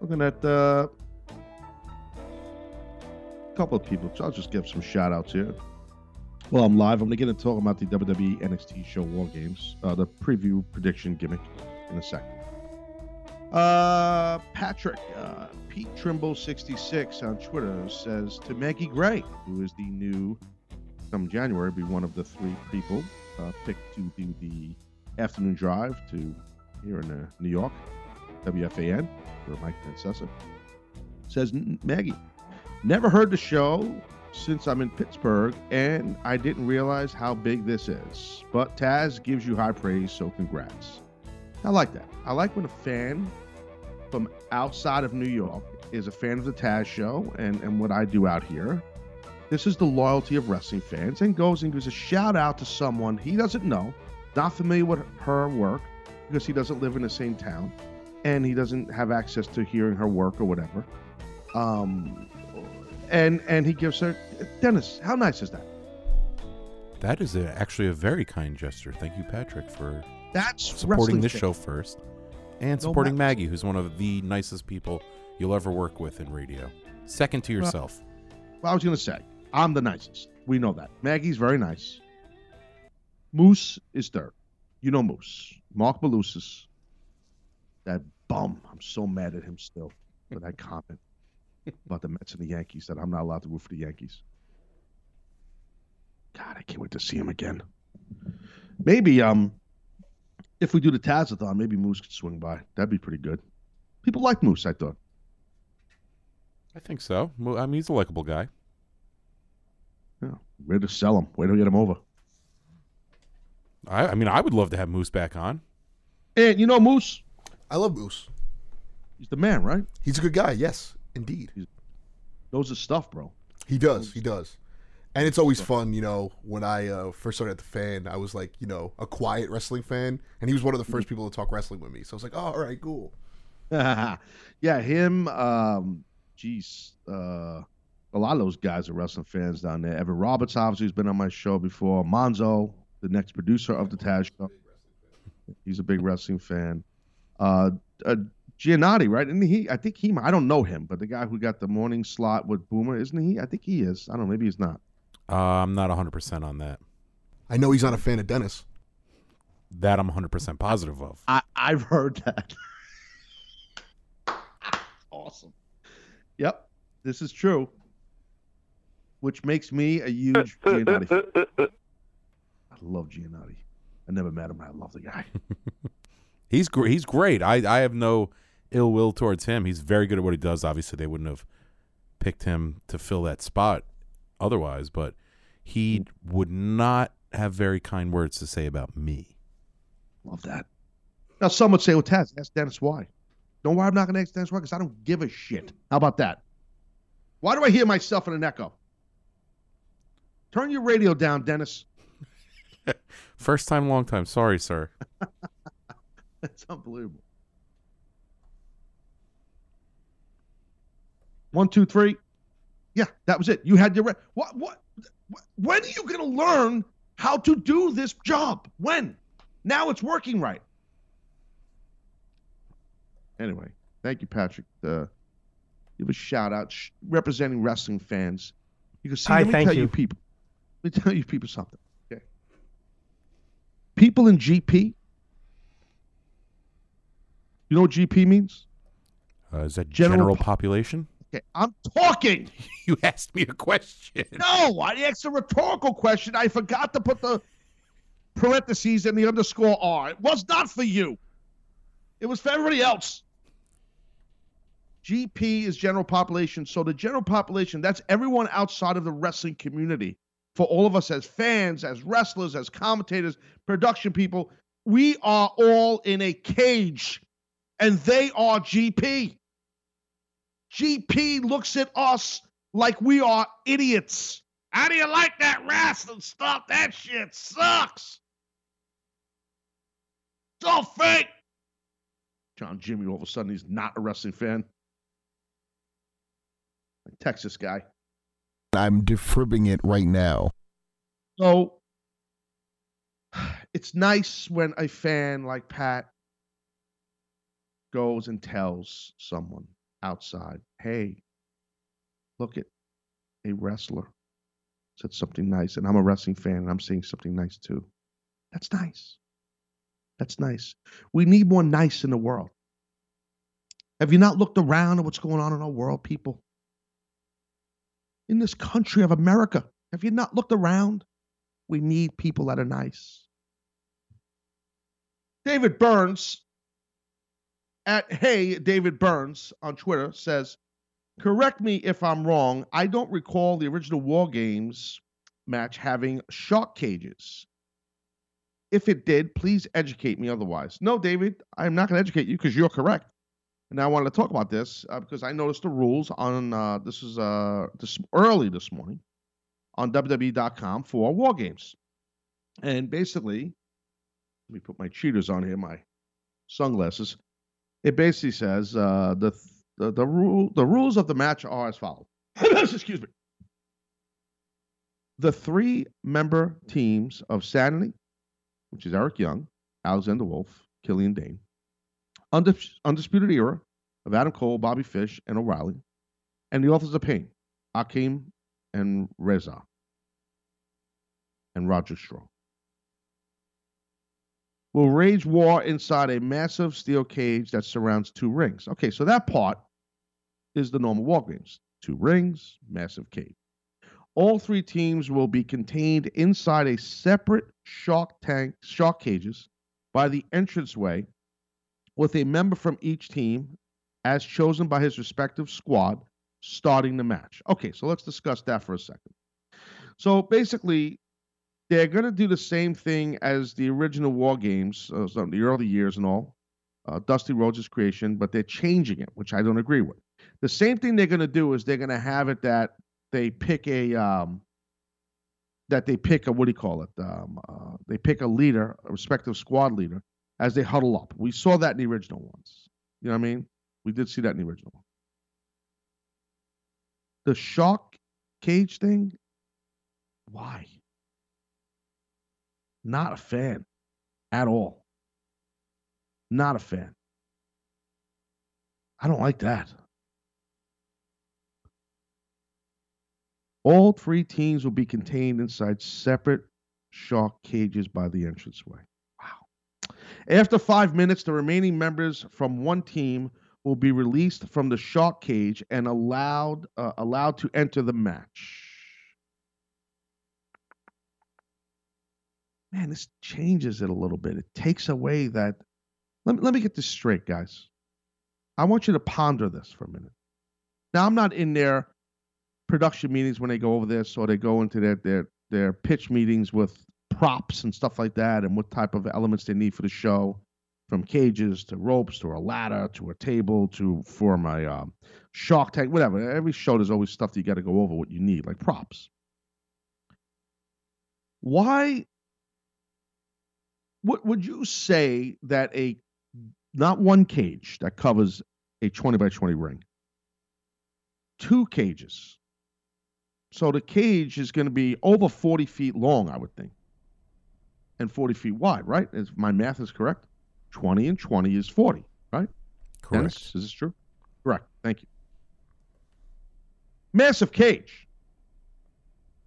Looking at uh, a couple of people. So I'll just give some shout outs here. Well, I'm live. I'm going to get into talking about the WWE NXT show War Games, uh, the preview prediction gimmick in a second. Uh, Patrick, uh, Pete Trimble66 on Twitter says to Maggie Gray, who is the new come January, be one of the three people uh, picked to do the afternoon drive to here in uh, New York, WFAN, for Mike Francesa. Says "N- Maggie, never heard the show since I'm in Pittsburgh, and I didn't realize how big this is. But Taz gives you high praise, so congrats. I like that. I like when a fan from outside of New York is a fan of the Taz show and, and what I do out here. This is the loyalty of wrestling fans and goes and gives a shout out to someone he doesn't know, not familiar with her work because he doesn't live in the same town and he doesn't have access to hearing her work or whatever. Um, and and he gives her Dennis. How nice is that? That is a, actually a very kind gesture. Thank you, Patrick, for That's supporting this fans. show first and No supporting. Maggie, who's one of the nicest people you'll ever work with in radio. Second to yourself. Well, I was gonna say I'm the nicest. We know that. Maggie's very nice. Moose is there. You know Moose. Marc Malusis. That bum. I'm so mad at him still for that comment about the Mets and the Yankees that I'm not allowed to root for the Yankees. God, I can't wait to see him again. Maybe um if we do the Tazathon, maybe Moose could swing by. That'd be pretty good. People like Moose, I thought. I think so. I mean, he's a likable guy. Yeah. Where to sell him. Where to get him over. I, I mean, I would love to have Moose back on. And you know Moose, I love Moose. he's the man, right? He's a good guy. Yes, indeed. Knows his stuff, bro. He does. He does. And it's always fun, you know, when I uh, first started at the fan, I was like, you know, a quiet wrestling fan. And he was one of the first people to talk wrestling with me. So I was like, oh, all right, cool. yeah, him. Um, geez, uh, a lot of those guys are wrestling fans down there. Evan Roberts, obviously, has been on my show before. Monzo, the next producer of the Taz show, he's a big wrestling fan. Uh, uh, Giannotti, right? And he, I think he, I don't know him, but the guy who got the morning slot with Boomer, isn't he? I think he is. I don't know. Maybe he's not. Uh, I'm not 100% on that. I know he's not a fan of Dennis. That I'm 100% positive of. I, I've heard that. awesome. Yep, this is true. Which makes me a huge Giannotti fan. I love Giannotti. I never met him. I love the guy. He's gr- he's great. I I have no ill will towards him. He's very good at what he does. Obviously, they wouldn't have picked him to fill that spot otherwise, but he would not have very kind words to say about me. Love that. Now, some would say, well, Taz, ask Dennis why. Don't worry, I'm not going to ask Dennis why because I don't give a shit. How about that? Why do I hear myself in an echo? Turn your radio down, Dennis. First time, long time. Sorry, sir. That's unbelievable. One, two, three. Yeah, that was it. You had your re- what? What? what- When are you going to learn how to do this job? When? Now it's working right. Anyway, thank you, Patrick. Uh, give a shout out sh- representing wrestling fans. You can see. Hi, let me thank tell you. you. people. Let me tell you people something. People in GP. You know what GP means? Uh, is that General general, population? Okay, I'm talking. You asked me a question. No, I asked a rhetorical question. I forgot to put the parentheses and the underscore R. It was not for you. It was for everybody else. GP is general population. So the general population, that's everyone outside of the wrestling community. For all of us as fans, as wrestlers, as commentators, production people, we are all in a cage and they are GP. GP looks at us like we are idiots. How do you like that wrestling stuff? That shit sucks. It's all fake. John Jimmy, all of a sudden, he's not a wrestling fan. Texas guy. I'm defibbing it right now. So it's nice when a fan like Pat goes and tells someone outside, "Hey, look at a wrestler said something nice, and I'm a wrestling fan, and I'm saying something nice too." That's nice. That's nice. We need more nice in the world. Have you not looked around at what's going on in our world, people? In this country of America, have you not looked around? We need people that are nice. David Burns at Hey David Burns on Twitter says, Correct me if I'm wrong. I don't recall the original War Games match having shark cages. If it did, please educate me otherwise. No, David, I'm not going to educate you because you're correct. And I wanted to talk about this uh, because I noticed the rules on uh, this is uh, this early this morning on WWE.com for War Games, and basically, let me put my cheaters on here, my sunglasses. It basically says uh, the the the rule the rules of the match are as follows. Excuse me. The three member teams of Sanity, which is Eric Young, Alexander Wolf, Killian Dain, Undis- Undisputed Era of Adam Cole, Bobby Fish, and O'Reilly, and the Authors of Pain, Akam and Rezar, and Roger Strong. Will rage war inside a massive steel cage that surrounds two rings. Okay, so that part is the normal war games. Two rings, massive cage. All three teams will be contained inside a separate shark tank, shark cages by the entranceway with a member from each team as chosen by his respective squad starting the match. Okay, so let's discuss that for a second. So basically, they're going to do the same thing as the original War Games, uh, so the early years and all, uh, Dusty Rhodes' creation, but they're changing it, which I don't agree with. The same thing they're going to do is they're going to have it that they pick a um, that they pick a what do you call it? Um, uh, they pick a leader, a respective squad leader, as they huddle up. We saw that in the original ones. You know what I mean? We did see that in the original one. The shark cage thing, why? Not a fan at all. Not a fan. I don't like that. All three teams will be contained inside separate shark cages by the entranceway. After five minutes, the remaining members from one team will be released from the shark cage and allowed uh, allowed to enter the match. Man, this changes it a little bit. It takes away that. Let me, let me get this straight, guys. I want you to ponder this for a minute. Now, I'm not in their production meetings when they go over this, or they go into their their their pitch meetings with props and stuff like that, and what type of elements they need for the show from cages to ropes to a ladder to a table to for my um, shark tank, whatever. Every show there's always stuff that you got to go over what you need, like props. Why would would you say that a not one cage that covers a 20 by 20 ring, two cages. So the cage is going to be over 40 feet long, I would think, and 40 feet wide, right? If my math is correct. 20 and 20 is 40, right? Correct. Dennis, is this true? Correct. Thank you. Massive cage.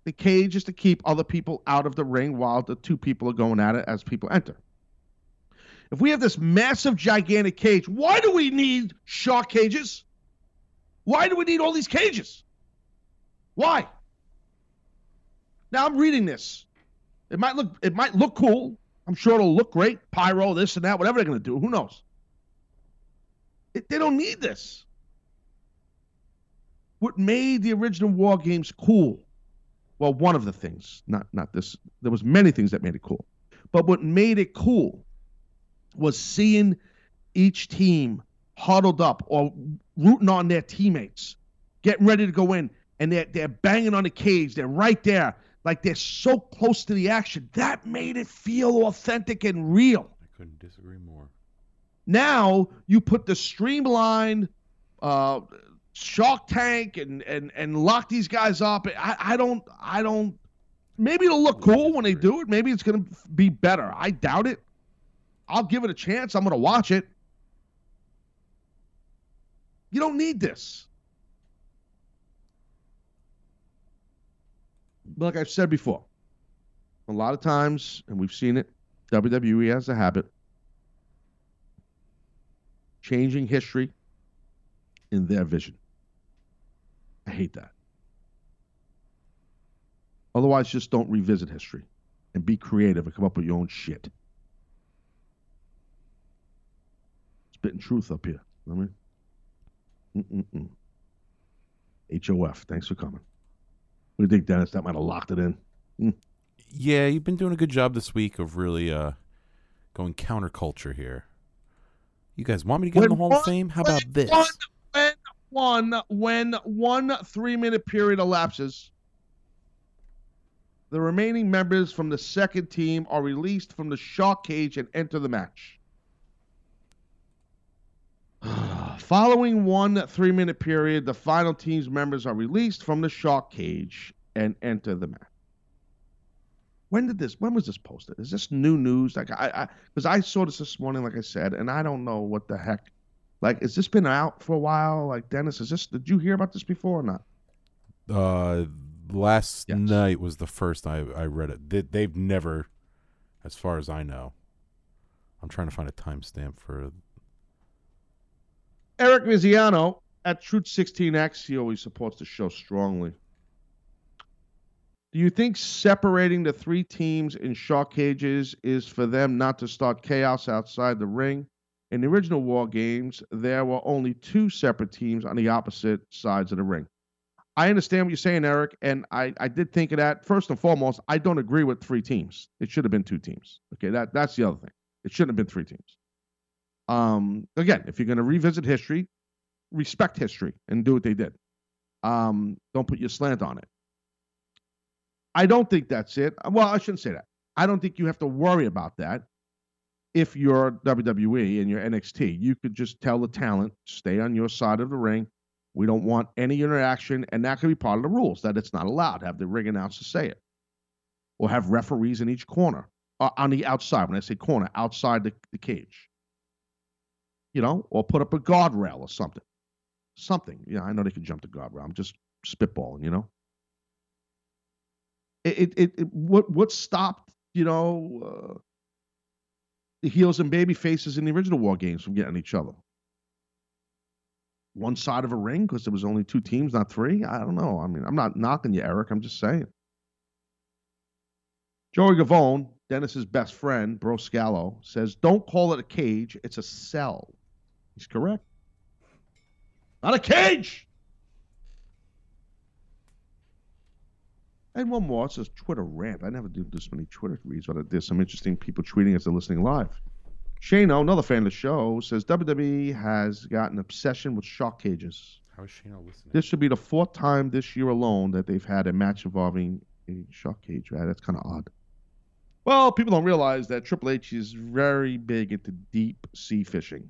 The cage is to keep other people out of the ring while the two people are going at it as people enter. If we have this massive, gigantic cage, why do we need shark cages? Why do we need all these cages? Why? Now I'm reading this. It might look it might look cool. I'm sure it'll look great. Pyro, this and that, whatever they're to do. Who knows? It, they don't need this. What made the original War Games cool? Well, one of the things, not not this. There was many things that made it cool, but what made it cool was seeing each team huddled up or rooting on their teammates, getting ready to go in, and they're they're banging on the cage. They're right there like they're so close to the action. That made it feel authentic and real. I couldn't disagree more. Now you put the streamlined uh, Shark Tank and and and lock these guys up. I, I don't I don't maybe it'll look cool when they do it. Maybe it's going to be better. I doubt it. I'll give it a chance. I'm going to watch it. You don't need this. Like I've said before, a lot of times, and we've seen it, WWE has a habit changing history in their vision. I hate that. Otherwise, just don't revisit history and be creative and come up with your own shit. Spitting truth up here. I mean. HOF. Thanks for coming. What do you think, Dennis? That might have locked it in. Yeah, you've been doing a good job this week of really uh, going counterculture here. You guys want me to get in the Hall of Fame? How about this? When one, when one three minute period elapses, the remaining members from the second team are released from the shark cage and enter the match. Following one three minute period, the final team's members are released from the shark cage and enter the match. When did this? When was this posted? Is this new news? Like I, because I, I saw this this morning, like I said, and I don't know what the heck. Like, has this been out for a while? Like, Dennis, is this? Did you hear about this before or not? Uh, last Yes. night was the first I I read it. They, they've never, as far as I know. I'm trying to find a timestamp for. Eric Viziano at Truth 16X. He always supports the show strongly. Do you think separating the three teams in shark cages is for them not to start chaos outside the ring? In the original War Games, there were only two separate teams on the opposite sides of the ring. I understand what you're saying, Eric, and I, I did think of that. First and foremost, I don't agree with three teams. It should have been two teams. Okay, that that's the other thing. It shouldn't have been three teams. Um, again, if you're going to revisit history, respect history and do what they did. Um, don't put your slant on it. I don't think that's it. Well, I shouldn't say that. I don't think you have to worry about that if you're WWE and you're NXT. You could just tell the talent, stay on your side of the ring. We don't want any interaction, and that could be part of the rules that it's not allowed. Have the ring announcer say it, or have referees in each corner uh, on the outside. When I say corner, outside the, the cage, you know, or put up a guardrail or something. Something. Yeah, I know they can jump the guardrail. I'm just spitballing, you know. It, it, it, what what stopped, you know, uh, the heels and baby faces in the original war games from getting each other? One side of a ring because there was only two teams, not three. I don't know. I mean, I'm not knocking you, Eric. I'm just saying. Joey Gavone, Dennis's best friend, Bro Scallo, says, "Don't call it a cage. It's a cell." He's correct. Not a cage. And one more. It says Twitter rant. I never do this many Twitter reads, but there's some interesting people tweeting as they're listening live. Shano, another fan of the show, says WWE has got an obsession with shark cages. How is Shane listening? This should be the fourth time this year alone that they've had a match involving a shark cage. Right? That's kind of odd. Well, people don't realize that Triple H is very big into deep sea fishing.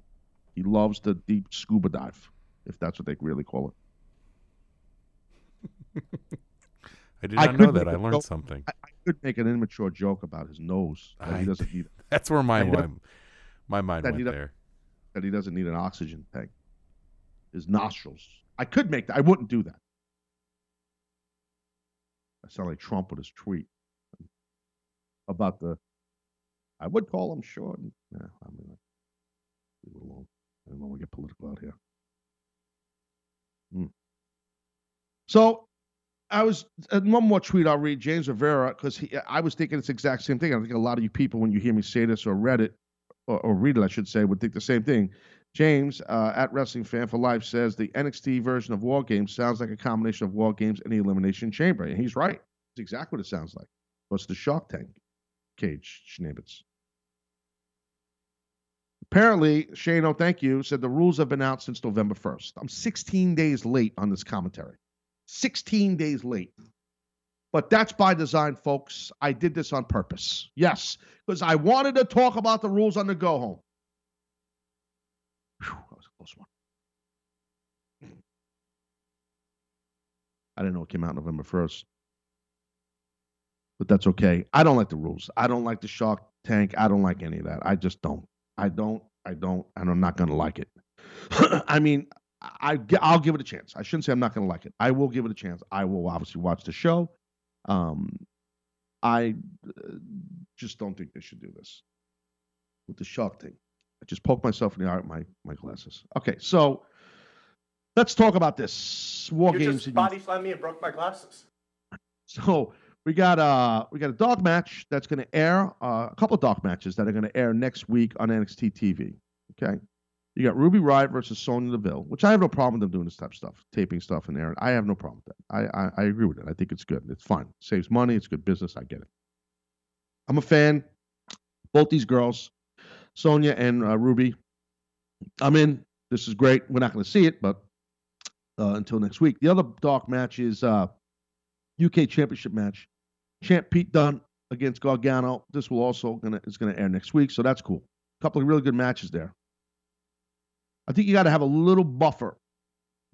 He loves the deep scuba dive, if that's what they really call it. I did I not know that. I learned joke. something. I, I could make an immature joke about his nose that I- he doesn't need That's where my I mind, my mind went there. that he doesn't need an oxygen tank. His nostrils. I could make that. I wouldn't do that. I sound like Trump with his tweet about the. I would call him short. Yeah, I mean, leave it alone. I don't get political out here. Hmm. So, I was one more tweet I'll read. James Rivera, because I was thinking this exact same thing. I think a lot of you people, when you hear me say this or read it, or, or read it, I should say, would think the same thing. James uh, at Wrestling Fan for Life says the NXT version of War Games sounds like a combination of War Games and the Elimination Chamber, and he's right. It's exactly what it sounds like. What's the Shark Tank cage? Schnibbits. Apparently, Shane, oh, thank you, said the rules have been out since November 1st. I'm 16 days late on this commentary. 16 days late. But that's by design, folks. I did this on purpose. Yes, because I wanted to talk about the rules on the go home. Whew, that was a close one. I didn't know it came out November 1st. but that's okay. I don't like the rules. I don't like the Shark Tank. I don't like any of that. I just don't. I don't. I don't. And I'm not going to like it. I mean, I I'll give it a chance. I shouldn't say I'm not going to like it. I will give it a chance. I will obviously watch the show. Um, I uh, just don't think they should do this with the Shark Tank. I just poked myself in the eye with my my glasses. Okay, so let's talk about this war You games. just body slammed me and broke my glasses. so we got uh we got a dark match that's going to air uh, a couple of dark matches that are going to air next week on NXT TV. Okay, you got Ruby Riott versus Sonya Deville, which I have no problem with them doing this type of stuff, taping stuff in there. I have no problem with that. I I, I agree with it. I think it's good. It's fine. saves money. It's good business. I get it. I'm a fan. Both these girls, Sonya and uh, Ruby. I'm in. This is great. We're not going to see it, but uh, until next week. The other dark match is uh, UK Championship match. Champ Pete Dunne against Gargano. This will also gonna is gonna air next week, so that's cool. A couple of really good matches there. I think you got to have a little buffer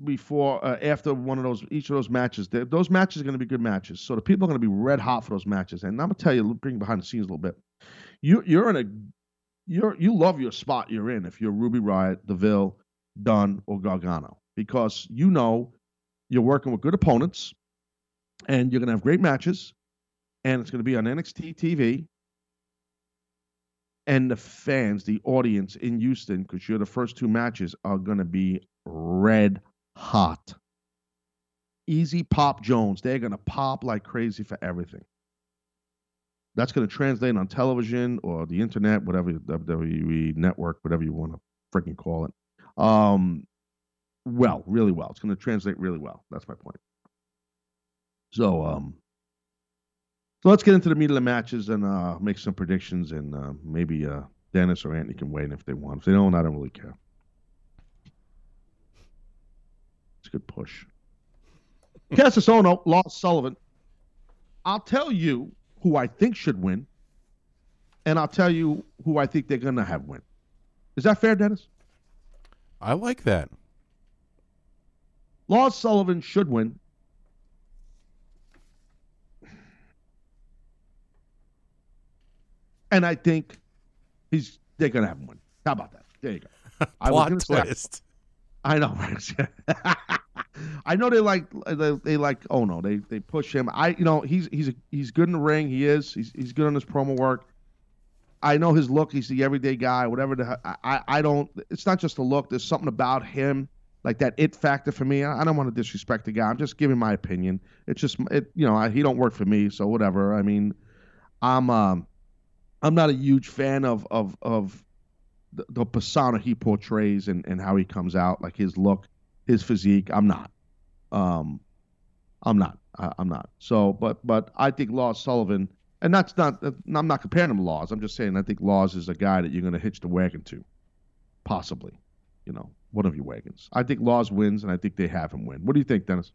before uh, after one of those each of those matches. They- Those matches are going to be good matches, so the people are going to be red hot for those matches. And I'm gonna tell you, bring behind the scenes a little bit. You you're in a you're you love your spot you're in if you're Ruby Riott, Deville, Dunne, or Gargano because you know you're working with good opponents and you're to have great matches and it's going to be on NXT TV and the fans, the audience in Houston because you're the first two matches are going to be red hot. Easy Pop Jones, they're going to pop like crazy for everything. That's going to translate on television or the internet, whatever WWE network, whatever you want to freaking call it. Um, well, really well. It's going to translate really well. That's my point. So, um, so let's get into the meat of the matches and uh, make some predictions, and uh, maybe uh, Dennis or Anthony can weigh in if they want. If they don't, I don't really care. It's a good push. Kassius Ohno Lars Sullivan. I'll tell you who I think should win, and I'll tell you who I think they're going to have win. Is that fair, Dennis? I like that. Lars Sullivan should win. And I think he's they're gonna have him win. How about that? There you go. I was Plot say- twist. I know. I know they like they, they like oh no they they push him. I you know he's he's he's good in the ring. He is. He's he's good on his promo work. I know his look. He's the everyday guy. Whatever the I I, I don't. It's not just a look. There's something about him like that it factor for me. I, I don't want to disrespect the guy. I'm just giving my opinion. It's just it you know I, he don't work for me. So whatever. I mean, I'm um I'm not a huge fan of of of the, the persona he portrays and, and how he comes out, like his look, his physique. I'm not. Um, I'm not. I, I'm not. So, but but I think Lars Sullivan, and that's not. I'm not comparing him to Lars. I'm just saying I think Lars is a guy that you're going to hitch the wagon to, possibly. You know, one of your wagons. I think Lars wins, and I think they have him win. What do you think, Dennis?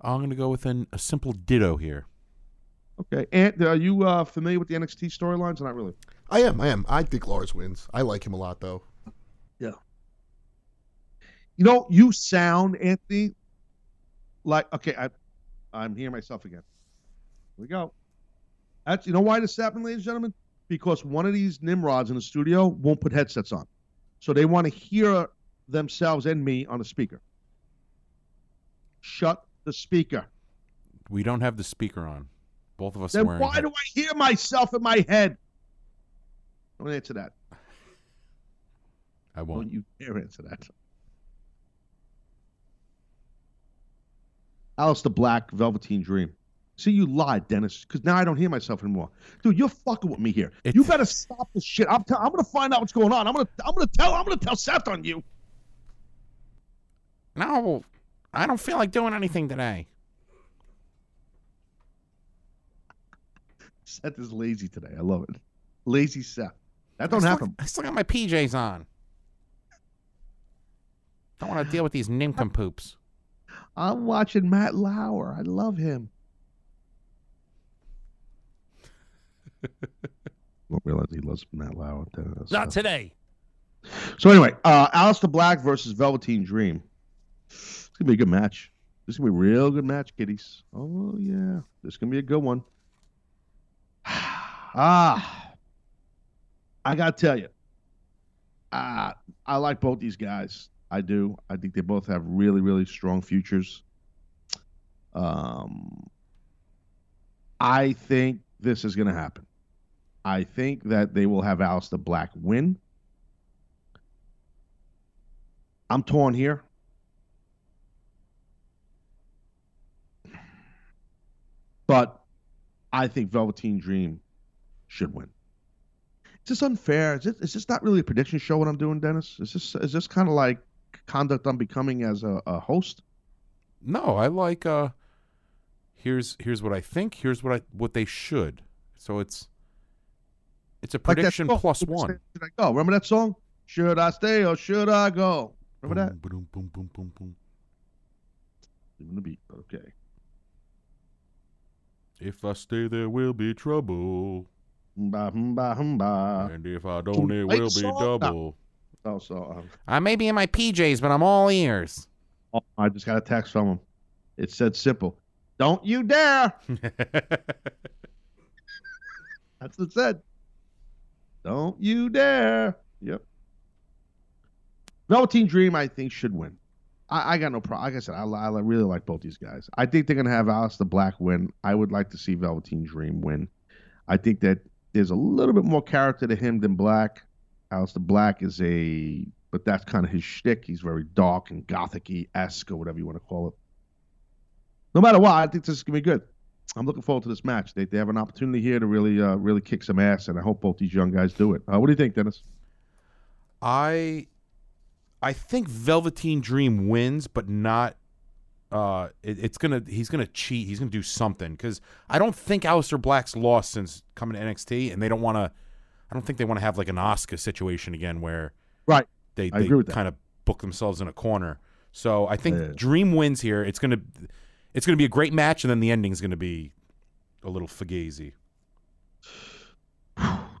I'm going to go with an, a simple ditto here. Okay, Ant, are you uh, familiar with the NXT storylines? Or not really. I am. I am. I think Lars wins. I like him a lot, though. Yeah. You know, you sound Anthony like okay. I, I'm here myself again. Here we go. That's you know why this happened, ladies and gentlemen, because one of these nimrods in the studio won't put headsets on, so they want to hear themselves and me on a speaker. Shut the speaker. We don't have the speaker on. Both of us Then why do I hear myself in my head? Don't answer that. I won't. Don't you dare answer that. Aleister Black, Velveteen Dream. See, you lied, Dennis, because now I don't hear myself anymore. Dude, you're fucking with me here. you better stop this shit. I'm, tell- I'm gonna find out what's going on. I'm gonna, I'm gonna tell, I'm gonna tell Seth on you. No, I don't feel like doing anything today. Seth is lazy today. I love it. Lazy Seth. That don't I still, happen. I still got my PJs on. Don't want to deal with these nincompoops. I'm watching Matt Lauer. I love him. Won't realize he loves Matt Lauer. That's, uh, Not today. So anyway, uh Aleister Black versus Velveteen Dream. It's gonna be a good match. This is gonna be a real good match, kiddies. Oh yeah, this is gonna be a good one. Ah, I gotta tell you, uh, I like both these guys. I do. I think they both have really, really strong futures. Um, I think this is going to happen. I think that they will have Aleister Black win. I'm torn here. But I think Velveteen Dream should win. Is this unfair? Is this, is this not really a prediction show? What I'm doing, Dennis? Is this is this kind of like conduct I'm becoming as a, a host? No, I like. uh Here's here's what I think. Here's what I what they should. So it's it's a prediction song, plus one. Should I go? Remember that song? Should I stay or should I go? Remember that? Boom, boom, boom, boom, boom. Leaving the beat. Okay. If I stay, there will be trouble, and if I don't, it will be double. Oh, so I may be in my PJs, but I'm all ears. oh, I just got a text from him. It said simple. Don't you dare. That's what it said. Don't you dare. Yep. Velveteen Dream, I think, should win. I, I got no problem. Like I said, I, I really like both these guys. I think they're going to have Aleister Black win. I would like to see Velveteen Dream win. I think that there's a little bit more character to him than Black. Aleister Black is a, but that's kind of his shtick. He's very dark and gothic esque or whatever you want to call it. No matter what, I think this is going to be good. I'm looking forward to this match. They, they have an opportunity here to really uh, really kick some ass, and I hope both these young guys do it. Uh, what do you think, Dennis? I I think Velveteen Dream wins, but not. Uh, it, it's gonna he's gonna cheat. He's gonna do something because I don't think Aleister Black's lost since coming to NXT, and they don't want to. I don't think they want to have like an Oscar situation again where Right. they they agree with that. kind of book themselves in a corner. So I think Yeah. Dream wins here. It's gonna it's gonna be a great match, and then the ending is gonna be a little fugazi.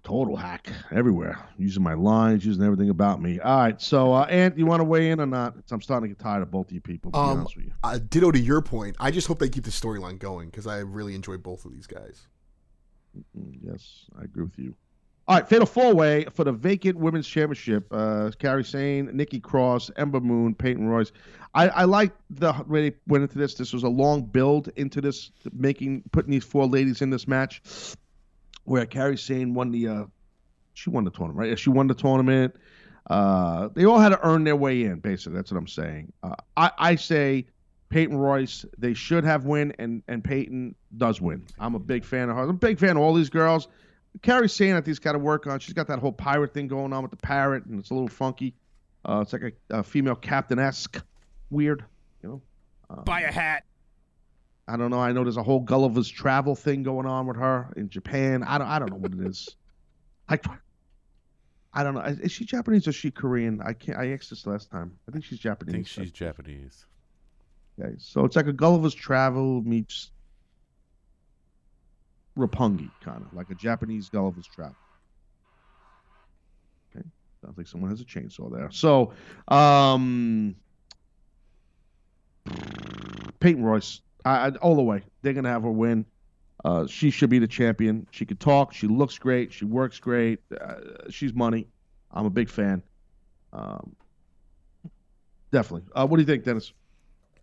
Total hack everywhere, using my lines, using everything about me. All right, so uh, Ant, you want to weigh in or not? I'm starting to get tired of both of you people. To be Um, honest with you. uh, ditto to your point. I just hope they keep the storyline going because I really enjoy both of these guys. Yes, I agree with you. All right, fatal four way for the vacant women's championship. Uh, Kairi Sane, Nikki Cross, Ember Moon, Peyton Royce. I, I like the way they went into this. This was a long build into this, making putting these four ladies in this match, where Kairi Sane won the uh, she won the tournament, right? She won the tournament. Uh, they all had to earn their way in, basically. That's what I'm saying. Uh, I, I say Peyton Royce, they should have win, and and Peyton does win. I'm a big fan of her. I'm a big fan of all these girls. Kairi Sane, I think's got to work on. She's got that whole pirate thing going on with the parrot, and it's a little funky. Uh, it's like a, a female captain esque, weird, you know. Uh, Buy a hat. I don't know. I know there's a whole Gulliver's Travel thing going on with her in Japan. I don't. I don't know what it is. I, I don't know. Is she Japanese or is she Korean? I can't. I asked this last time. I think she's Japanese. I think she's Japanese. Okay, so it's like a Gulliver's Travel meets Roppongi, kind of like a Japanese Gulliver's Travel. Okay, sounds like someone has a chainsaw there. So, um, Peyton Royce, I, I, all the way, they're gonna have her win. Uh, she should be the champion. She could talk. She looks great. She works great. Uh, she's money. I'm a big fan. Um, definitely. Uh, what do you think, Dennis?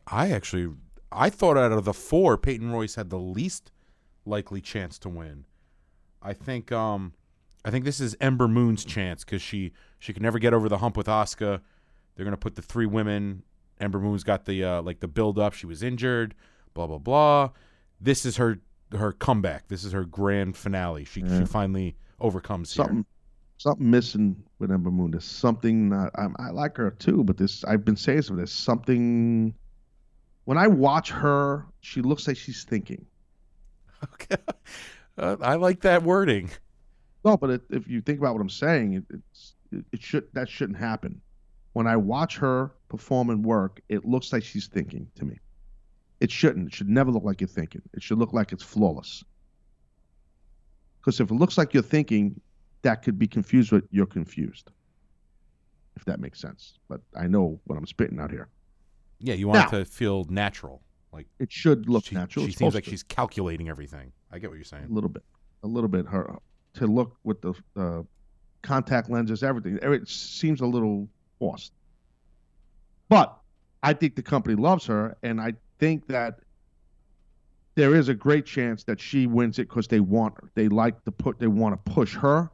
I actually I thought out of the four, Peyton Royce had the least likely chance to win. I think um I think this is Ember Moon's chance because she she can never get over the hump with Asuka. They're gonna put the three women. Ember Moon's got the uh, like the build up. She was injured. Blah blah blah. This is her her comeback. This is her grand finale. She Yeah. she finally overcomes here. something something missing with Ember Moon. There's something not, I, I like her too, but this I've been saying so. There's something. When I watch her, she looks like she's thinking. Okay. Uh, I like that wording. No, but it, if you think about what I'm saying, it, it's it, it should that shouldn't happen. When I watch her perform and work, it looks like she's thinking to me. It shouldn't. It should never look like you're thinking. It should look like it's flawless. Because if it looks like you're thinking, that could be confused with you're confused. If that makes sense. But I know what I'm spitting out here. Yeah, you want Now- it to feel natural. Like It should look she, natural. She It's seems like to. she's calculating everything. I get what you're saying. a little bit, a little bit. Her to look with the uh, contact lenses, everything. It seems a little forced. But I think the company loves her, and I think that there is a great chance that she wins it because they want her. They like to put. They want to push her.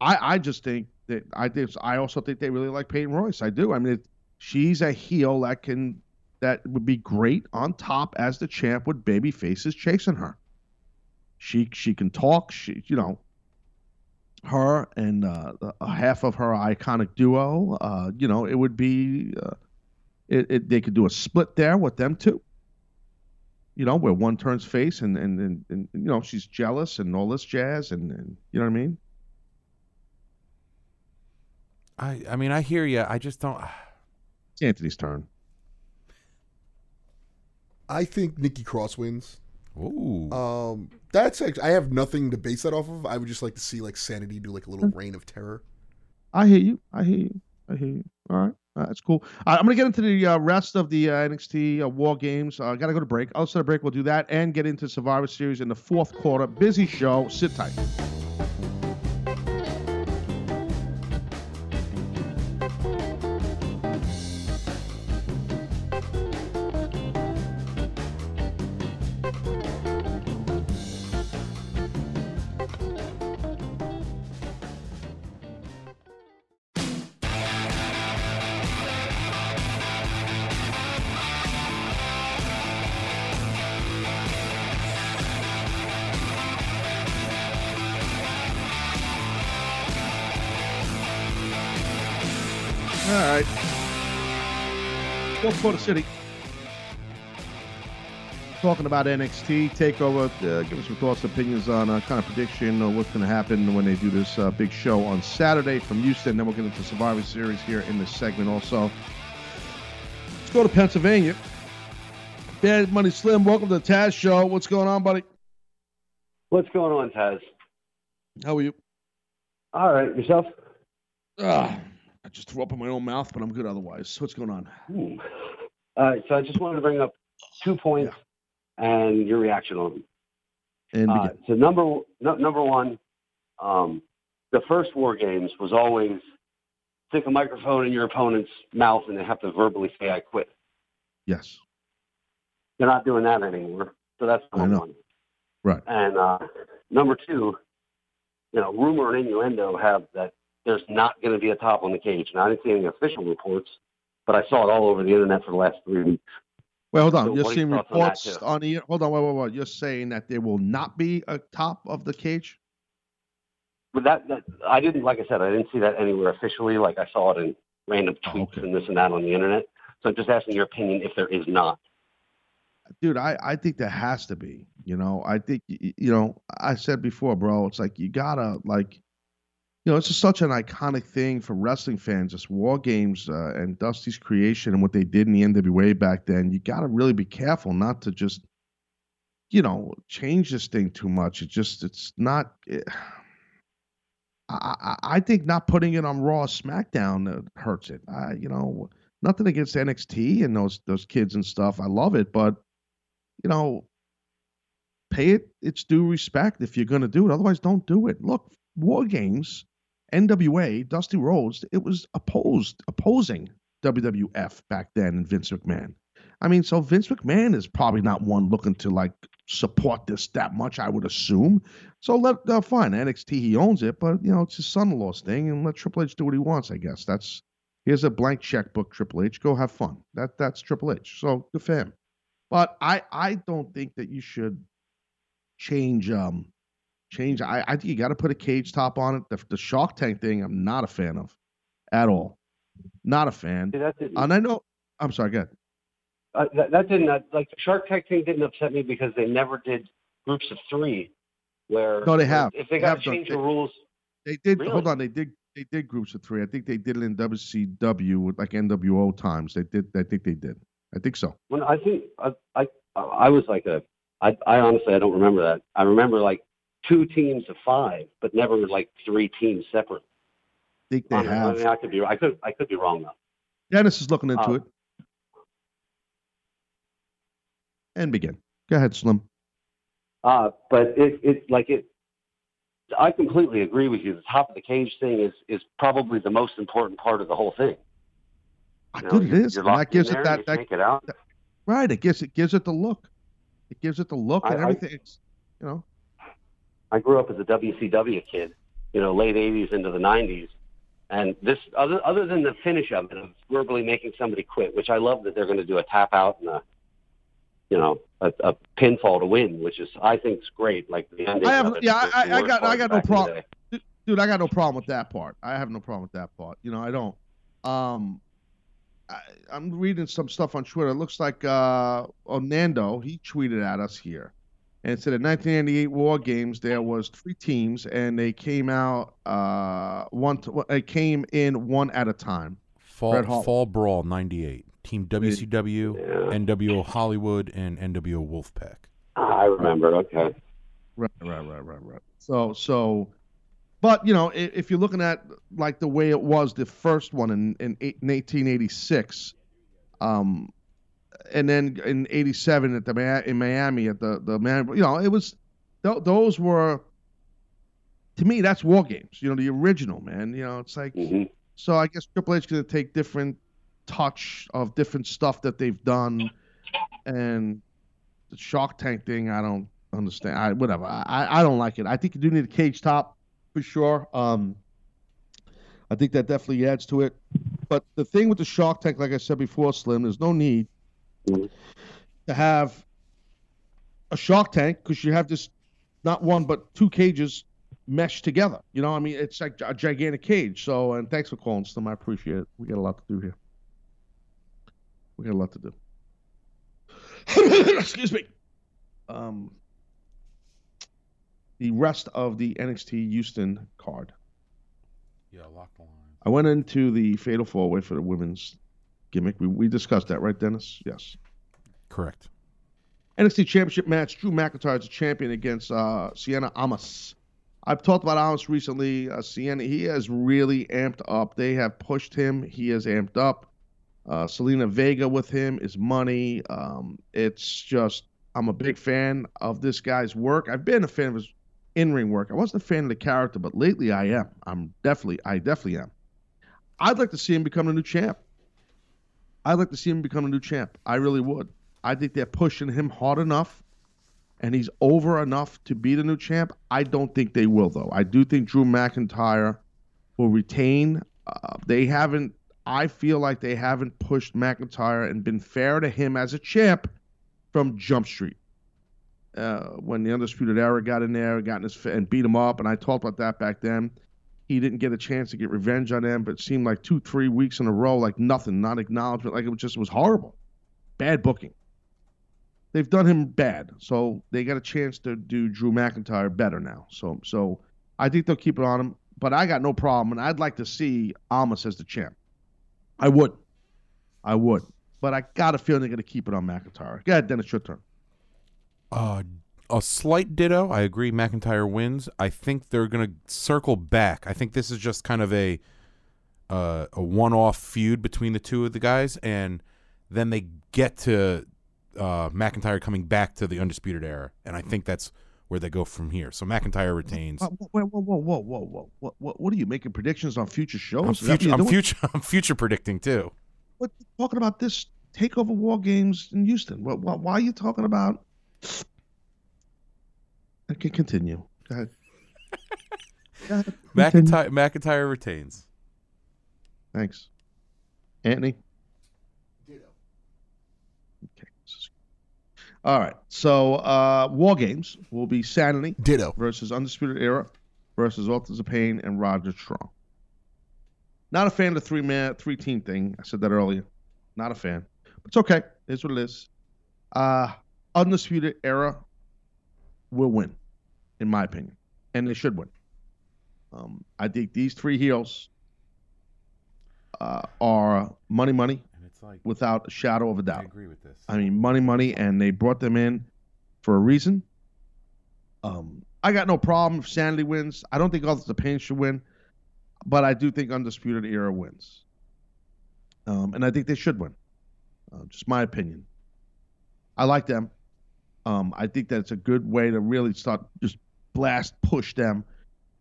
I I just think that I think I also think they really like Peyton Royce. I do. I mean, it, she's a heel that can that would be great on top as the champ with baby faces chasing her. She she can talk. She you know her and uh, half of her iconic duo. Uh, you know, it would be uh, it, it, they could do a split there with them too. You know, where one turns face and and, and, and you know she's jealous and all this jazz and, and you know what I mean. I I mean I hear you. I just don't. It's Anthony's turn. I think Nikki Cross wins. Ooh. Um, that's actually, I have nothing to base that off of. I would just like to see like Sanity do like a little reign of terror. I hear you. I hear you. I hear you. All right. Uh, that's cool. Right, I'm going to get into the uh, rest of the uh, NXT uh, War Games. I uh, got to go to break. Outside of break, we'll do that and get into Survivor Series in the fourth quarter. Busy show. Sit tight. Go Florida City. Talking about NXT takeover. Uh, give us some thoughts, opinions on uh, kind of prediction or what's going to happen when they do this uh, big show on Saturday from Houston. Then we'll get into Survivor Series here in this segment also. Let's go to Pennsylvania. Bad Money Slim, welcome to the Taz Show. What's going on, buddy? What's going on, Taz? How are you? All right, yourself? Ah, I just threw up in my own mouth, but I'm good otherwise. What's going on? Hmm. Right, so I just wanted to bring up two points and your reaction on them. And Uh, so number no, number one, um, the first War Games was always stick a microphone in your opponent's mouth and they have to verbally say "I quit." yes. They're not doing that anymore. So that's number one. Right. And uh, number two, you know, rumor and innuendo have that there's not going to be a top on the cage. Now, I didn't see any official reports, but I saw it all over the internet for the last three weeks. Well, hold on. So You're seeing thoughts on reports on the hold on, wait, wait, wait. You're saying that there will not be a top of the cage? But that, that I didn't, like I said, I didn't see that anywhere officially. Like I saw it in random oh, tweets and this and that on the internet. So I'm just asking your opinion if there is not. Dude, I, I think there has to be. You know, I think you know, I said before, bro, it's like you gotta like you know, it's just such an iconic thing for wrestling fans. This War Games uh, and Dusty's creation and what they did in the NWA back then. You got to really be careful not to just, you know, change this thing too much. It just, it's not. It, I, I, I think not putting it on Raw, or SmackDown uh, hurts it. I, you know, nothing against NXT and those those kids and stuff. I love it, but you know, pay it its due respect if you're going to do it. Otherwise, don't do it. Look, War Games, NWA, Dusty Rhodes, it was opposed, opposing WWF back then and Vince McMahon. I mean, so Vince McMahon is probably not one looking to like support this that much, I would assume. So let uh, fine NXT, he owns it, but you know it's his son-in-law's thing, and let Triple H do what he wants. I guess that's here's a blank checkbook, Triple H. Go have fun. That that's Triple H. So good for him. But I I don't think that you should change um change. I I think you got to put a cage top on it. The, the Shark Tank thing, I'm not a fan of at all. Not a fan. See, that didn't, And I know. I'm sorry. Go ahead. uh, that, that didn't uh, like the Shark Tank thing didn't upset me because they never did groups of three. Where No, they have. If they They got to change the rules, They did. Really? Hold on. They did. They did groups of three. I think they did it in WCW with like NWO times. They did. I think they did. I think so. when I think I I, I was like a I, I honestly I don't remember that. I remember like two teams of five, but never like three teams separate. I think they I, mean, I, have. mean, I could be I could I could be wrong though. Dennis is looking into Uh, it. And begin. Go ahead, Slim. Uh, but it, it like it I completely agree with you. The top of the cage thing is is probably the most important part of the whole thing. I You know, Dude, it is. And that gives it that, that get out. right. It gives it gives it the look. It gives it the look I- and I- everything. It's, you know. I grew up as a WCW kid, you know, late '80s into the '90s, and this other other than the finish of it, of verbally making somebody quit, which I love that they're going to do a tap out and a, you know, a, a pinfall to win, which is I think is great. Like the ending. I have- yeah, I- I got- I got no back in the problem. dude, I got no problem with that part. I have no problem with that part. You know, I don't. Um, I, I'm reading some stuff on Twitter. It looks like uh, Nando he tweeted at us here, and it said in 1998 War Games there was three teams, and they came out uh one. To, they came in one at a time. Fall Fall Brawl '98. Team WCW, Yeah. NWO Hollywood, and NWO Wolfpack. I remember. Okay. Right, right, right, right, right. So, so, but you know, i- if you're looking at like the way it was the first one in in, eight, in 1886, um, and then in '87 at the in Miami at the the man, you know, it was th- those were to me that's war games. You know, the original man. You know, it's like hmm so. I guess Triple H is going to take different touch of different stuff that they've done, and the Shark Tank thing. I don't understand. I whatever. I I don't like it. I think you do need a cage top for sure. Um, I think that definitely adds to it. But the thing with the Shark Tank, like I said before, Slim, there's no need To have a Shark Tank because you have this not one but two cages meshed together. You know, I mean, it's like a gigantic cage. So, and thanks for calling, Slim. I appreciate it. We got a lot to do here. We got a lot to do. Excuse me. Um, the rest of the NXT Houston card. Yeah, lock the line. I went into the Fatal Four Way for the women's gimmick. We, we discussed that, right, Dennis? Yes. Correct. NXT Championship match. Drew McIntyre is a champion against uh, Cien Almas. I've talked about Almas recently. Uh, Cien, he has really amped up. They have pushed him. He has amped up. Uh, Zelina Vega with him is money. Um, it's just, I'm a big fan of this guy's work. I've been a fan of his in-ring work. I wasn't a fan of the character, but lately I am. I'm definitely, I definitely am. I'd like to see him become a new champ. I'd like to see him become a new champ. I really would. I think they're pushing him hard enough, and he's over enough to be the new champ. I don't think they will, though. I do think Drew McIntyre will retain. Uh, they haven't. I feel like they haven't pushed McIntyre and been fair to him as a champ from Jump Street. Uh, when the Undisputed Era got in there, got in his and beat him up, and I talked about that back then. He didn't get a chance to get revenge on them, but it seemed like two, three weeks in a row, like nothing, not acknowledgement, like it was just it was horrible, bad booking they've done him bad, so they got a chance to do Drew McIntyre better now. So, so I think they'll keep it on him. But I got no problem, and I'd like to see Almas as the champ. I would, I would, but I got a feeling they're to keep it on McIntyre. Ahead, Dennis, your turn. Uh, a slight ditto. I agree. McIntyre wins. I think they're gonna circle back. I think this is just kind of a uh, a one-off feud between the two of the guys, and then they get to uh, McIntyre coming back to the Undisputed Era, and I think that's where they go from here. So McIntyre retains. Whoa, whoa, whoa, whoa, whoa, whoa! What, what, what are you making predictions on future shows? I'm Is that what future. I'm future. I'm future predicting too. What talking about this takeover war games in Houston? What, what, why are you talking about? I can continue. Go ahead. Go ahead. McIntyre. McIntyre retains. Thanks. Anthony? Ditto. Okay. All right. So, uh, War Games will be Sanity Ditto. versus Undisputed Era versus Authors of Pain and Roderick Strong. Not a fan of the three man, three team thing. I said that earlier. Not a fan. It's okay. It's what it is. Uh, Undisputed Era will win, in my opinion. And they should win. Um, I think these three heels uh, are money, money, And it's like without a shadow of a doubt. I agree with this. I mean, money, money, and they brought them in for a reason. Um, I got no problem if Sanity wins. I don't think Authors of Pain should win, but I do think Undisputed Era wins. Um, and I think they should win. Uh, just my opinion. I like them. Um, I think that it's a good way to really start just blast push them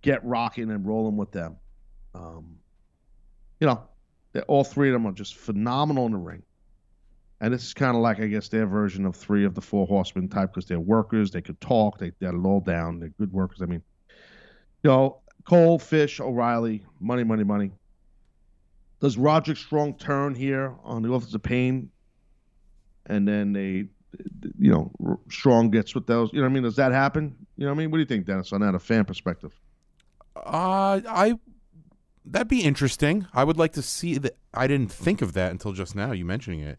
get rocking and rolling with them. Um, you know, all three of them are just phenomenal in the ring. And this is kind of like, I guess, their version of three of the four horsemen type because they're workers. They could talk. They had it all down. They're good workers. I mean, you know, Cole, Fish, O'Reilly, money, money, money. Does Roderick Strong turn here on the Authors of Pain? And then they, you know, Strong gets with those. You know what I mean? Does that happen? You know what I mean? What do you think, Dennis, on that, a fan perspective? Uh, I that'd be interesting. I would like to see that. I didn't think of that until just now. You mentioning it.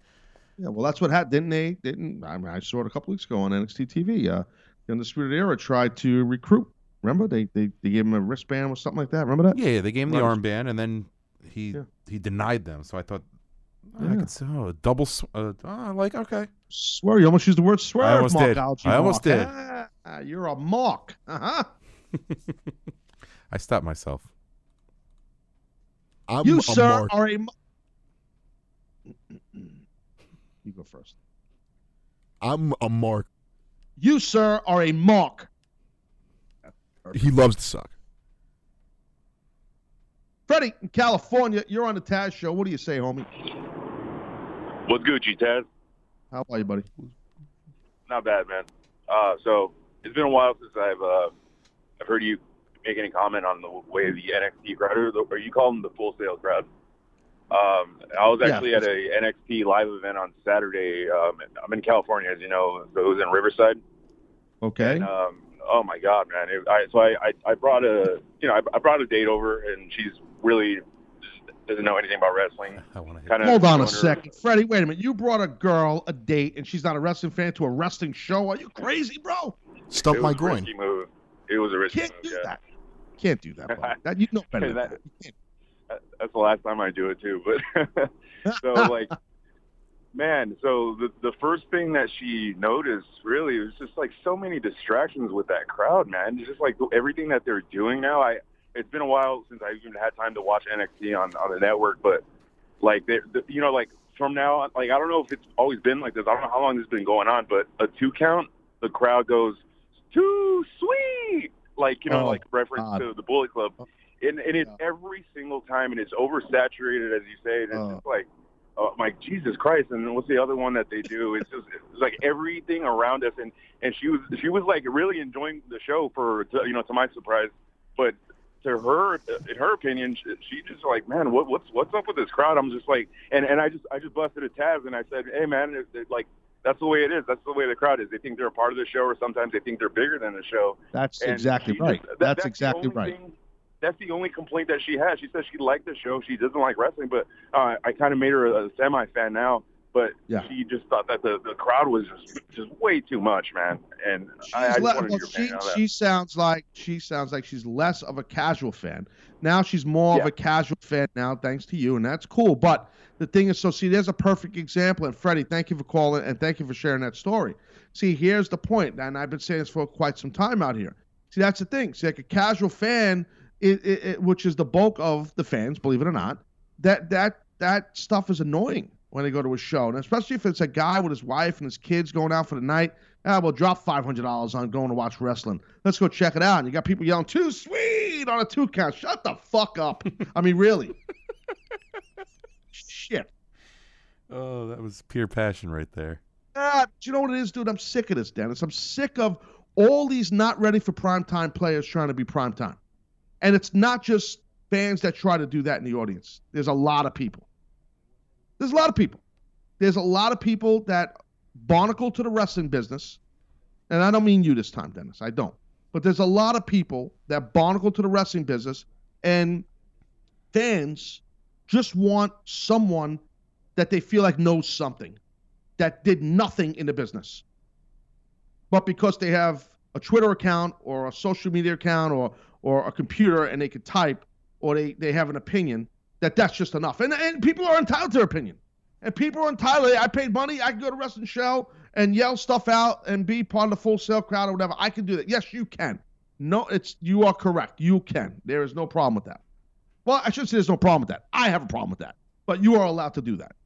Yeah, well, that's what happened, didn't they? Didn't I, mean, I saw it a couple weeks ago on NXT TV. Uh, the Undisputed Era tried to recruit. Remember, they they, they gave him a wristband or something like that. Remember that? Yeah, yeah, they gave him the armband, and then he Yeah. he denied them. So I thought oh, I Yeah. could say oh, a double. sw- Uh, oh, like okay, Swear, you almost used the word swear. I almost did. I almost Mark. did. Ah, you're a mock. Uh-huh. I stopped myself. I'm you, sir, mark. are a. ma- You go first. I'm a mark. You, sir, are a mock. He loves to suck. Freddie, in California, you're on the Taz show. What do you say, homie? What's Gucci, Taz? How about you, buddy? Not bad, man. Uh, so it's been a while since I've uh, I've heard you make any comment on the way the NXT crowd, or, the, or you call them the Full Sail crowd. Um, I was Yeah. actually at a NXT live event on Saturday. Um, I'm in California, as you know, so it was in Riverside. Okay. And, um, oh my God, man! It, I, so I, I, I brought a, you know, I, I brought a date over, and she's really doesn't know anything about wrestling. I want to Kind of Hold on a second. Freddie, wait a minute. You brought a girl a date and she's not a wrestling fan to a wrestling show. Are you crazy, bro? Stump my groin. risky move. It was a risky Can't move. do yeah. that. Can't do that, buddy. That you know better That- that. That- That's the last time I do it too. But so like, man. So the the first thing that she noticed really was just like so many distractions with that crowd, man. It's just like everything that they're doing now. I it's been a while since I even had time to watch NXT on on the network, but like they, the, you know, like from now on, like I don't know if it's always been like this. I don't know how long this has been going on, but a two count, the crowd goes too sweet, like you know, Oh, like reference God. to the Bullet Club, oh. and and it's every single time, and it's oversaturated, as you say, and it's Oh. just like. Oh, my Jesus Christ! And what's the other one that they do? It's just it's like everything around us, and and she was she was like really enjoying the show for to, you know to my surprise, but to her in her opinion, she, she just like man, what what's what's up with this crowd? I'm just like, and and I just I just busted a Taz and I said, hey man, it, it, like that's the way it is. That's the way the crowd is. They think they're a part of the show, or sometimes they think they're bigger than the show. That's And exactly right. just- that- that's, the exactly right. thing- that's the only complaint that she has. She says she liked the show. She doesn't like wrestling, but uh, I kind of made her a, semi fan now. But Yeah. she just thought that the, the crowd was just just way too much, man. And I, le- well, she, opinion on that. she sounds like she sounds like she's less of a casual fan. Now she's more of a casual fan now, thanks to you, and that's cool. But the thing is, so see, there's a perfect example. And Freddie, thank you for calling and thank you for sharing that story. See, here's the point, and I've been saying this for quite some time out here. See, that's the thing. See, like a casual fan, it, it, it, which is the bulk of the fans, believe it or not, that that that stuff is annoying when they go to a show, and especially if it's a guy with his wife and his kids going out for the night. Ah, we'll drop five hundred dollars on going to watch wrestling. Let's go check it out. And you got people yelling "too sweet" on a two count. Shut the fuck up. I mean, really. Shit. Oh, that was pure passion right there. Ah, do you know what it is, dude? I'm sick of this, Dennis. I'm sick of all these not ready for primetime players trying to be primetime. And it's not just fans that try to do that in the audience. There's a lot of people. There's a lot of people. There's a lot of people that barnacle to the wrestling business. And I don't mean you this time, Dennis. I don't. But there's a lot of people that barnacle to the wrestling business and fans just want someone that they feel like knows something that did nothing in the business. But because they have a Twitter account or a social media account or or a computer and they could type or they, they have an opinion, that that's just enough. And and people are entitled to their opinion. And people are entitled. I paid money. I can go to wrestling show and yell stuff out and be part of the Full Sail crowd or whatever. I can do that. Yes, you can. No, it's you are correct. You can. There is no problem with that. Well, I should say there's no problem with that. I have a problem with that. But you are allowed to do that.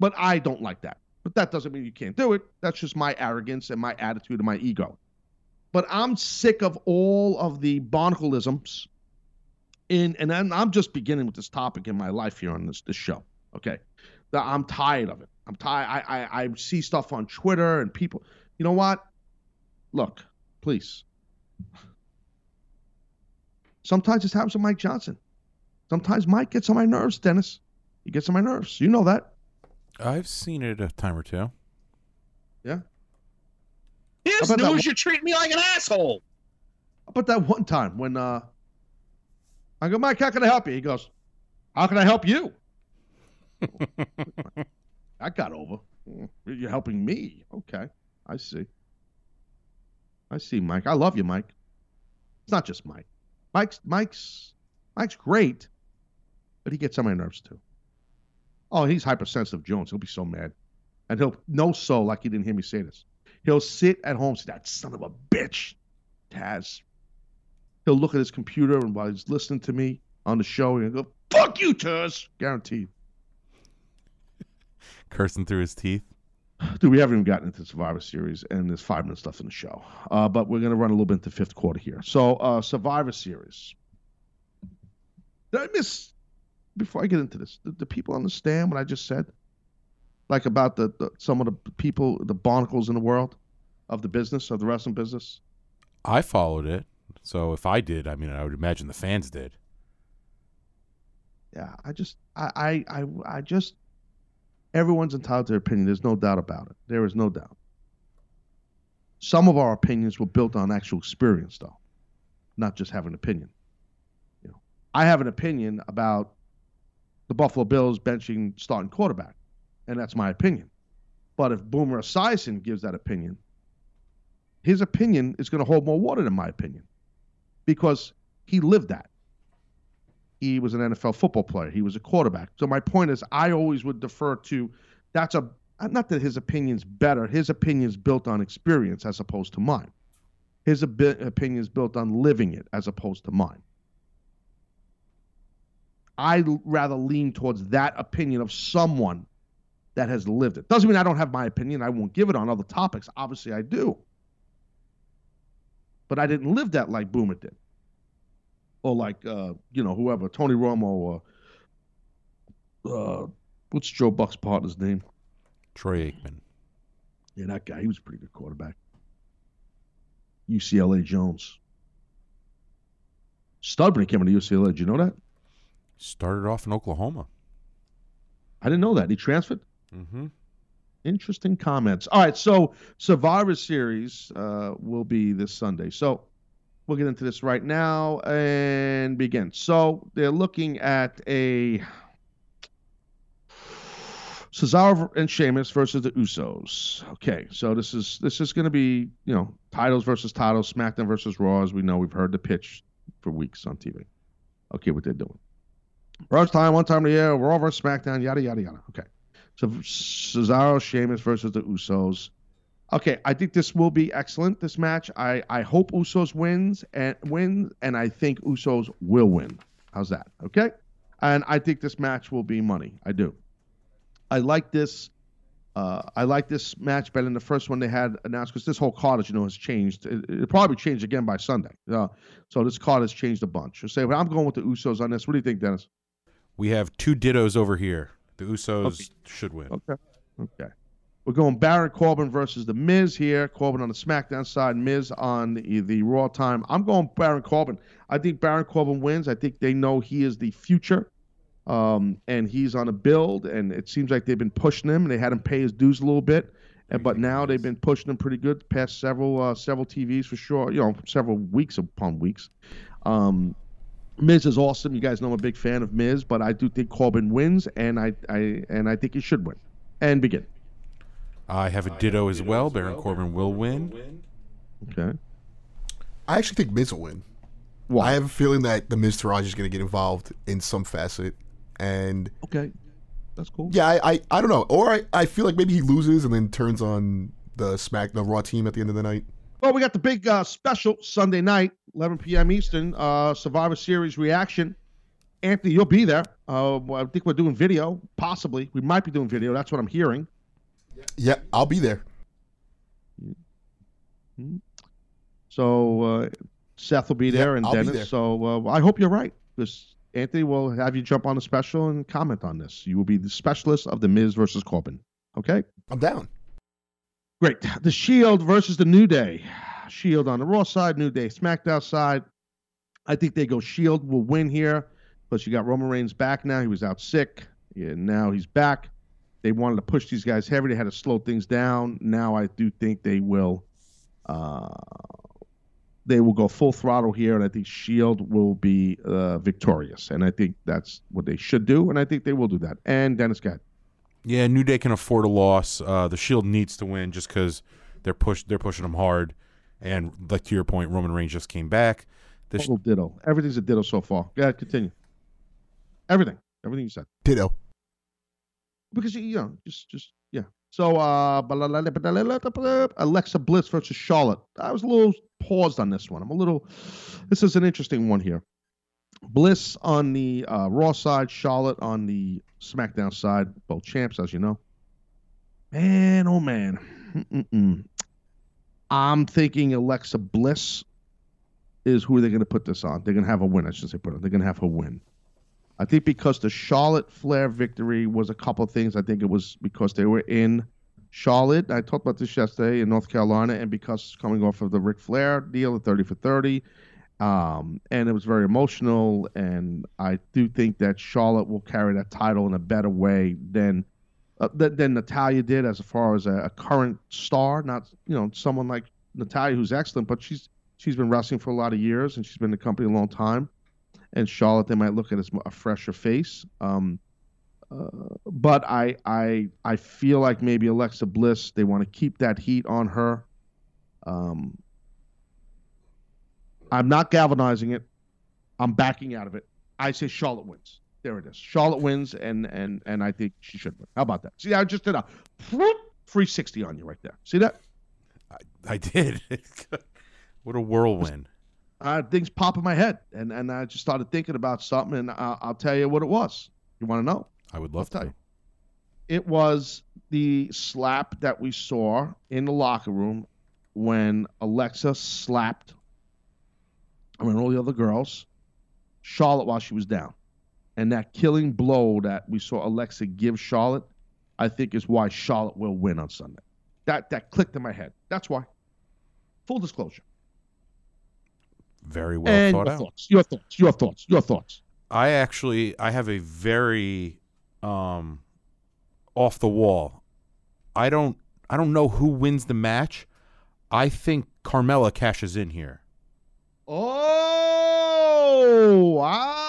But I don't like that. But that doesn't mean you can't do it. That's just my arrogance and my attitude and my ego. But I'm sick of all of the barnacleisms in and I'm, I'm just beginning with this topic in my life here on this this show. Okay, That I'm tired of it. I'm tired. I, I I see stuff on Twitter and people. You know what? Look, please. Sometimes this happens to Mike Johnson. Sometimes Mike gets on my nerves, Dennis. He gets on my nerves. You know that. I've seen it a time or two. Yeah. Here's How about that news you treat me like an asshole. How about that one time when uh I go, Mike, how can I help you? He goes, How can I help you? I got over. You're helping me. Okay. I see. I see, Mike. I love you, Mike. It's not just Mike. Mike's Mike's Mike's great, but he gets on my nerves too. Oh, he's hypersensitive, Jones. He'll be so mad. And he'll no so like he didn't hear me say this. He'll sit at home, say, that son of a bitch, Taz. He'll look at his computer and while he's listening to me on the show, he'll go, fuck you, Taz. Guaranteed. Cursing through his teeth. Dude, we haven't even gotten into Survivor Series, and there's five minutes left in the show. Uh, but we're going to run a little bit into fifth quarter here. So, uh, Survivor Series. Did I miss, before I get into this, do, the people understand what I just said? Like about the, the some of the people, the barnacles in the world of the business, of the wrestling business? I followed it. So if I did, I mean, I would imagine the fans did. Yeah, I just, I, I, I, I just, everyone's entitled to their opinion. There's no doubt about it. There is no doubt. Some of our opinions were built on actual experience, though, not just having an opinion. You know, I have an opinion about the Buffalo Bills benching starting quarterback, and that's my opinion. But if Boomer Esiason gives that opinion, his opinion is going to hold more water than my opinion because he lived that. He was an NFL football player. He was a quarterback. So my point is, I always would defer to that's a not that his opinion's better. His opinion's built on experience as opposed to mine. His opinion is built on living it as opposed to mine. I rather lean towards that opinion of someone that has lived it. Doesn't mean I don't have my opinion. I won't give it on other topics. Obviously, I do. But I didn't live that like Boomer did or like uh, you know whoever Tony Romo or uh, what's Joe Buck's partner's name? Troy Aikman. Yeah, that guy. He was a pretty good quarterback. UCLA Jones. Studbridge came into UCLA. Did you know that? Started off in Oklahoma. I didn't know that. He transferred. Mm-hmm. Interesting comments. All right, so Survivor Series uh, will be this Sunday. So we'll get into this right now and begin. So they're looking at a Cesaro and Sheamus versus the Usos. Okay, so this is this is going to be you know titles versus titles, SmackDown versus Raw. As we know, we've heard the pitch for weeks on TV. Okay, what they're doing. First time, one time a year, Raw versus SmackDown, yada yada yada. Okay, so Cesaro, Sheamus versus the Usos. Okay, I think this will be excellent. This match, I I hope Usos wins and win, and I think Usos will win. How's that? Okay, and I think this match will be money. I do. I like this. Uh, I like this match better than the first one they had announced because this whole card, as you know, has changed. It, it'll probably change again by Sunday. Uh, so this card has changed a bunch. You say, well, I'm going with the Usos on this. What do you think, Dennis? We have two dittos over here. The Usos Okay. should win. Okay. Okay. We're going Baron Corbin versus The Miz here. Corbin on the SmackDown side, Miz on the, the Raw time. I'm going Baron Corbin. I think Baron Corbin wins. I think they know he is the future. Um, and he's on a build, and it seems like they've been pushing him. They had him pay his dues a little bit, and, but now they've been pushing him pretty good past several uh, several TVs for sure. You know, several weeks upon weeks. Um, Miz is awesome. You guys know I'm a big fan of Miz, but I do think Corbin wins, and I, I and I think he should win. And begin. I have a ditto as well. Baron Corbin will win. Okay. I actually think Miz will win. I have a feeling that the Miztourage is going to get involved in some facet, and okay, that's cool. Yeah, I, I, I don't know, or I, I feel like maybe he loses and then turns on the Smack the Raw team at the end of the night. Well, we got the big uh, special Sunday night, 11 p.m. Eastern, uh, Survivor Series reaction. Anthony, you'll be there. Uh, I think we're doing video, possibly. We might be doing video. That's what I'm hearing. Yeah, I'll be there. So uh, Seth will be there and I'll Dennis. there. So uh, I hope you're right. because Anthony will have you jump on a special and comment on this. You will be the specialist of the Miz versus Corbin. Okay. I'm down. Great. The Shield versus the New Day. Shield on the Raw side, New Day SmackDown side. I think they go Shield will win here. Plus, you got Roman Reigns back now. He was out sick. Yeah, now he's back. They wanted to push these guys heavy. They had to slow things down. Now I do think they will. Uh, they will go full throttle here, and I think Shield will be uh, victorious. And I think that's what they should do, and I think they will do that. And Dennis, got Yeah, New Day can afford a loss. Uh, the Shield needs to win just because they're push they're pushing them hard. And like to your point, Roman Reigns just came back. The sh- total ditto. Everything's a ditto so far. Yeah, continue. Everything, everything you said. Ditto. because you know just just yeah so uh alexa bliss versus charlotte i was a little paused on this one i'm a little this is an interesting one here bliss on the uh, raw side charlotte on the smackdown side both champs as you know man oh man Mm-mm-mm. I'm thinking alexa bliss is who they're going to put this on they're going to have a win i should say put on. they're going to have a win I think because the Charlotte Flair victory was a couple things. I think it was because they were in Charlotte. I talked about this yesterday in North Carolina, and because coming off of the Ric Flair deal at 30 for 30, um, and it was very emotional. And I do think that Charlotte will carry that title in a better way than uh, than, than Natalya did, as far as a, a current star. Not you know someone like Natalya who's excellent, but she's she's been wrestling for a lot of years and she's been in the company a long time and Charlotte they might look at as a fresher face. Um, uh, but I I I feel like maybe Alexa Bliss they want to keep that heat on her. Um, I'm not galvanizing it. I'm backing out of it. I say Charlotte wins. There it is. Charlotte wins, and and and I think she should win. How about that? See, I just did a 360 on you right there. See that? I did. what a whirlwind. uh, things pop in my head, and and I just started thinking about something, and I'll, I'll tell you what it was. You want to know? I would love I'll tell to. you. It was the slap that we saw in the locker room when Alexa slapped, I mean, all the other girls, Charlotte while she was down, and that killing blow that we saw Alexa give Charlotte, I think is why Charlotte will win on Sunday. That that clicked in my head. That's why. Full disclosure. Very well and thought your out. thoughts. Your thoughts. Your thoughts. Your thoughts. I actually I have a very um off the wall. I don't I don't know who wins the match. I think Carmella cashes in here. Oh, wow.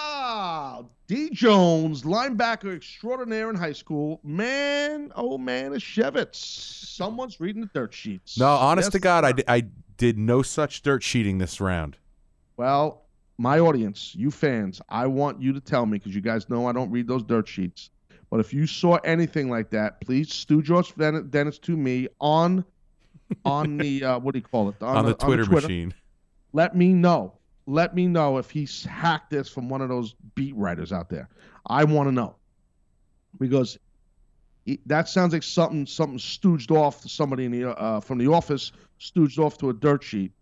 D. Jones, linebacker extraordinaire in high school. Man, oh Manischewitz. Someone's reading the dirt sheets. No, honest Yes, to God, I, I did no such dirt sheeting this round. Well, my audience, you fans, I want you to tell me because you guys know I don't read those dirt sheets. But if you saw anything like that, please Stu George Den- Dennis to me on on the uh, what do you call it On the Twitter machine. Let me know. Let me know if he's hacked this from one of those beat writers out there. I want to know because he- that sounds like something something stooged off to somebody in the uh, from the office, stooged off to a dirt sheet,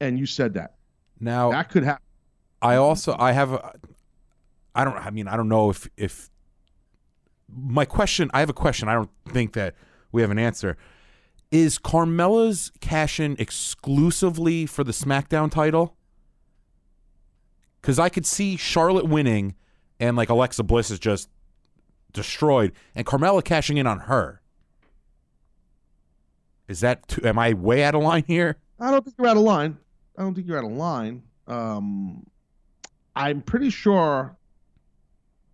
and you said that. Now That could happen. I also I have a I don't I mean I don't know if if my question I have a question I don't think that we have an answer. Is Carmella's cash in exclusively for the SmackDown title? Cuz I could see Charlotte winning and like Alexa Bliss is just destroyed and Carmella cashing in on her. Is that too, am I way out of line here? I don't think you're out of line. I don't think you're out of line. Um, I'm pretty sure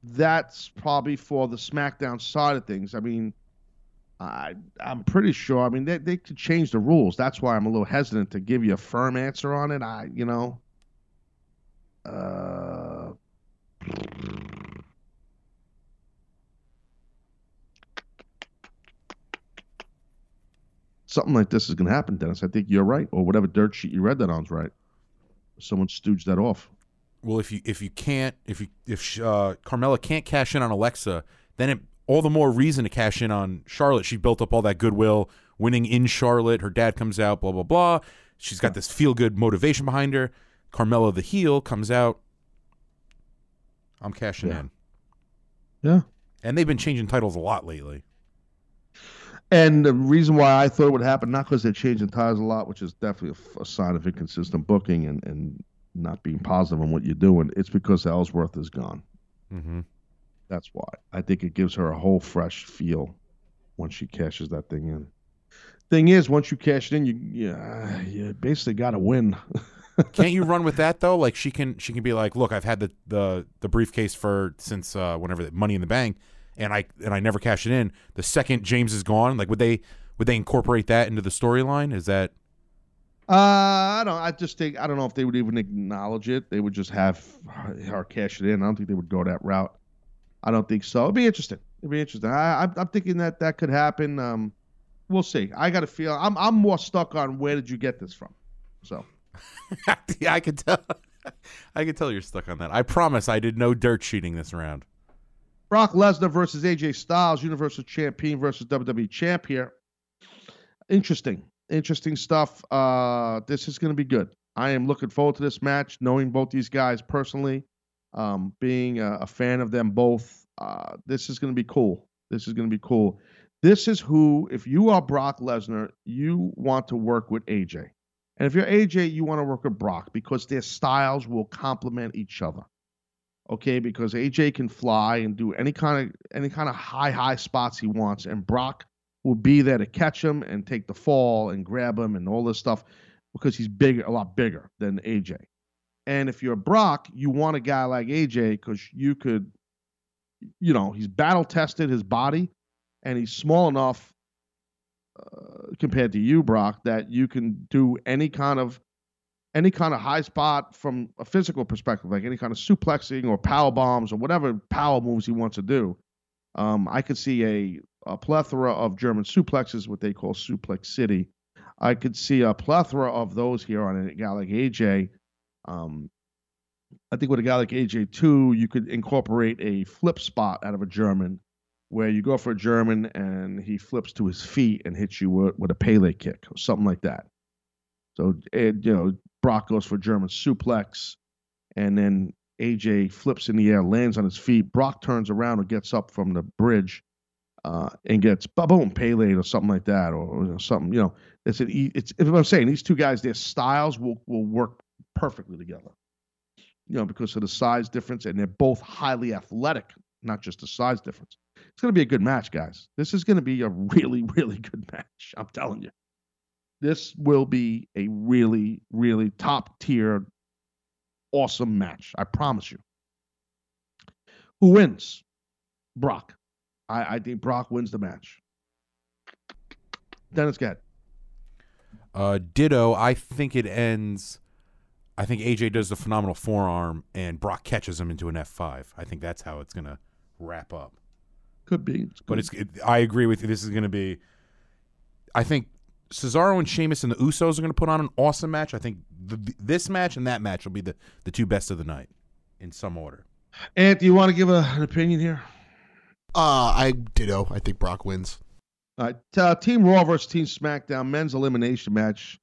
that's probably for the SmackDown side of things. I mean, I I'm pretty sure. I mean, they they could change the rules. That's why I'm a little hesitant to give you a firm answer on it. I you know. Uh, something like this is going to happen, Dennis. I think you're right, or whatever dirt sheet you read that on's right. Someone stooged that off. Well, if you if you can't if you if uh, Carmella can't cash in on Alexa, then it all the more reason to cash in on Charlotte. She built up all that goodwill, winning in Charlotte. Her dad comes out, blah blah blah. She's got this feel good motivation behind her. Carmella, the heel, comes out. I'm cashing Yeah. in. Yeah. And they've been changing titles a lot lately. And the reason why I thought it would happen, not because they're changing titles a lot, which is definitely a sign of inconsistent booking and, and not being positive on what you're doing, it's because Ellsworth is gone. Mm-hmm. That's why. I think it gives her a whole fresh feel once she cashes that thing in. Thing is, once you cash it in, you yeah, you basically got to win. Can't you run with that though? Like she can she can be like, look, I've had the the, the briefcase for since uh, whenever the Money in the Bank, and I and I never cash it in. The second James is gone, like would they would they incorporate that into the storyline? Is that Uh, I don't. I just think I don't know if they would even acknowledge it. They would just have her, cash it in. I don't think they would go that route. I don't think so. It'd be interesting. It'd be interesting. I, I'm, I'm thinking that that could happen. Um, we'll see. I got a feel. I'm I'm more stuck on where did you get this from. So yeah, I could tell. I could tell you're stuck on that. I promise I did no dirt cheating this round. Brock Lesnar versus AJ Styles, Universal Champion versus WWE Champ here. Interesting, interesting stuff. Uh, this is going to be good. I am looking forward to this match, knowing both these guys personally, um, being a, a fan of them both. Uh, this is going to be cool. This is going to be cool. This is who, if you are Brock Lesnar, you want to work with AJ. And if you're AJ, you want to work with Brock because their styles will complement each other okay? Because aj can fly and do any kind of any kind of high high spots he wants and brock will be there to catch him and take the fall and grab him and all this stuff because he's bigger a lot bigger than aj and if you're brock you want a guy like aj because you could you know he's battle tested his body and he's small enough uh, compared to you brock that you can do any kind of any kind of high spot from a physical perspective, like any kind of suplexing or power bombs or whatever power moves he wants to do. Um, I could see a, a plethora of German suplexes, what they call suplex city. I could see a plethora of those here on a guy like AJ. Um, I think with a guy like AJ too, you could incorporate a flip spot out of a German, where you go for a German and he flips to his feet and hits you with, with a Pele kick or something like that. So it, you know, Brock goes for German suplex, and then AJ flips in the air, lands on his feet. Brock turns around and gets up from the bridge, uh, and gets boom Pele or something like that, or something. You know, it's an, it's. If I'm saying these two guys, their styles will will work perfectly together. You know, because of the size difference, and they're both highly athletic, not just the size difference. It's going to be a good match, guys. This is going to be a really, really good match. I'm telling you this will be a really, really top tier, awesome match. I promise you. Who wins? Brock. I, I think Brock wins the match. Dennis, get. Uh, ditto. I think it ends. I think AJ does the phenomenal forearm, and Brock catches him into an F five. I think that's how it's gonna wrap up. Could be, but it's. It, I agree with you. This is gonna be. I think Cesaro and Sheamus and the Usos are gonna put on an awesome match. I think the, this match and that match will be the the two best of the night, in some order. Ant, do you want to give a, an opinion here? Uh, I ditto. I think Brock wins. All right, uh, Team Raw versus Team SmackDown men's elimination match.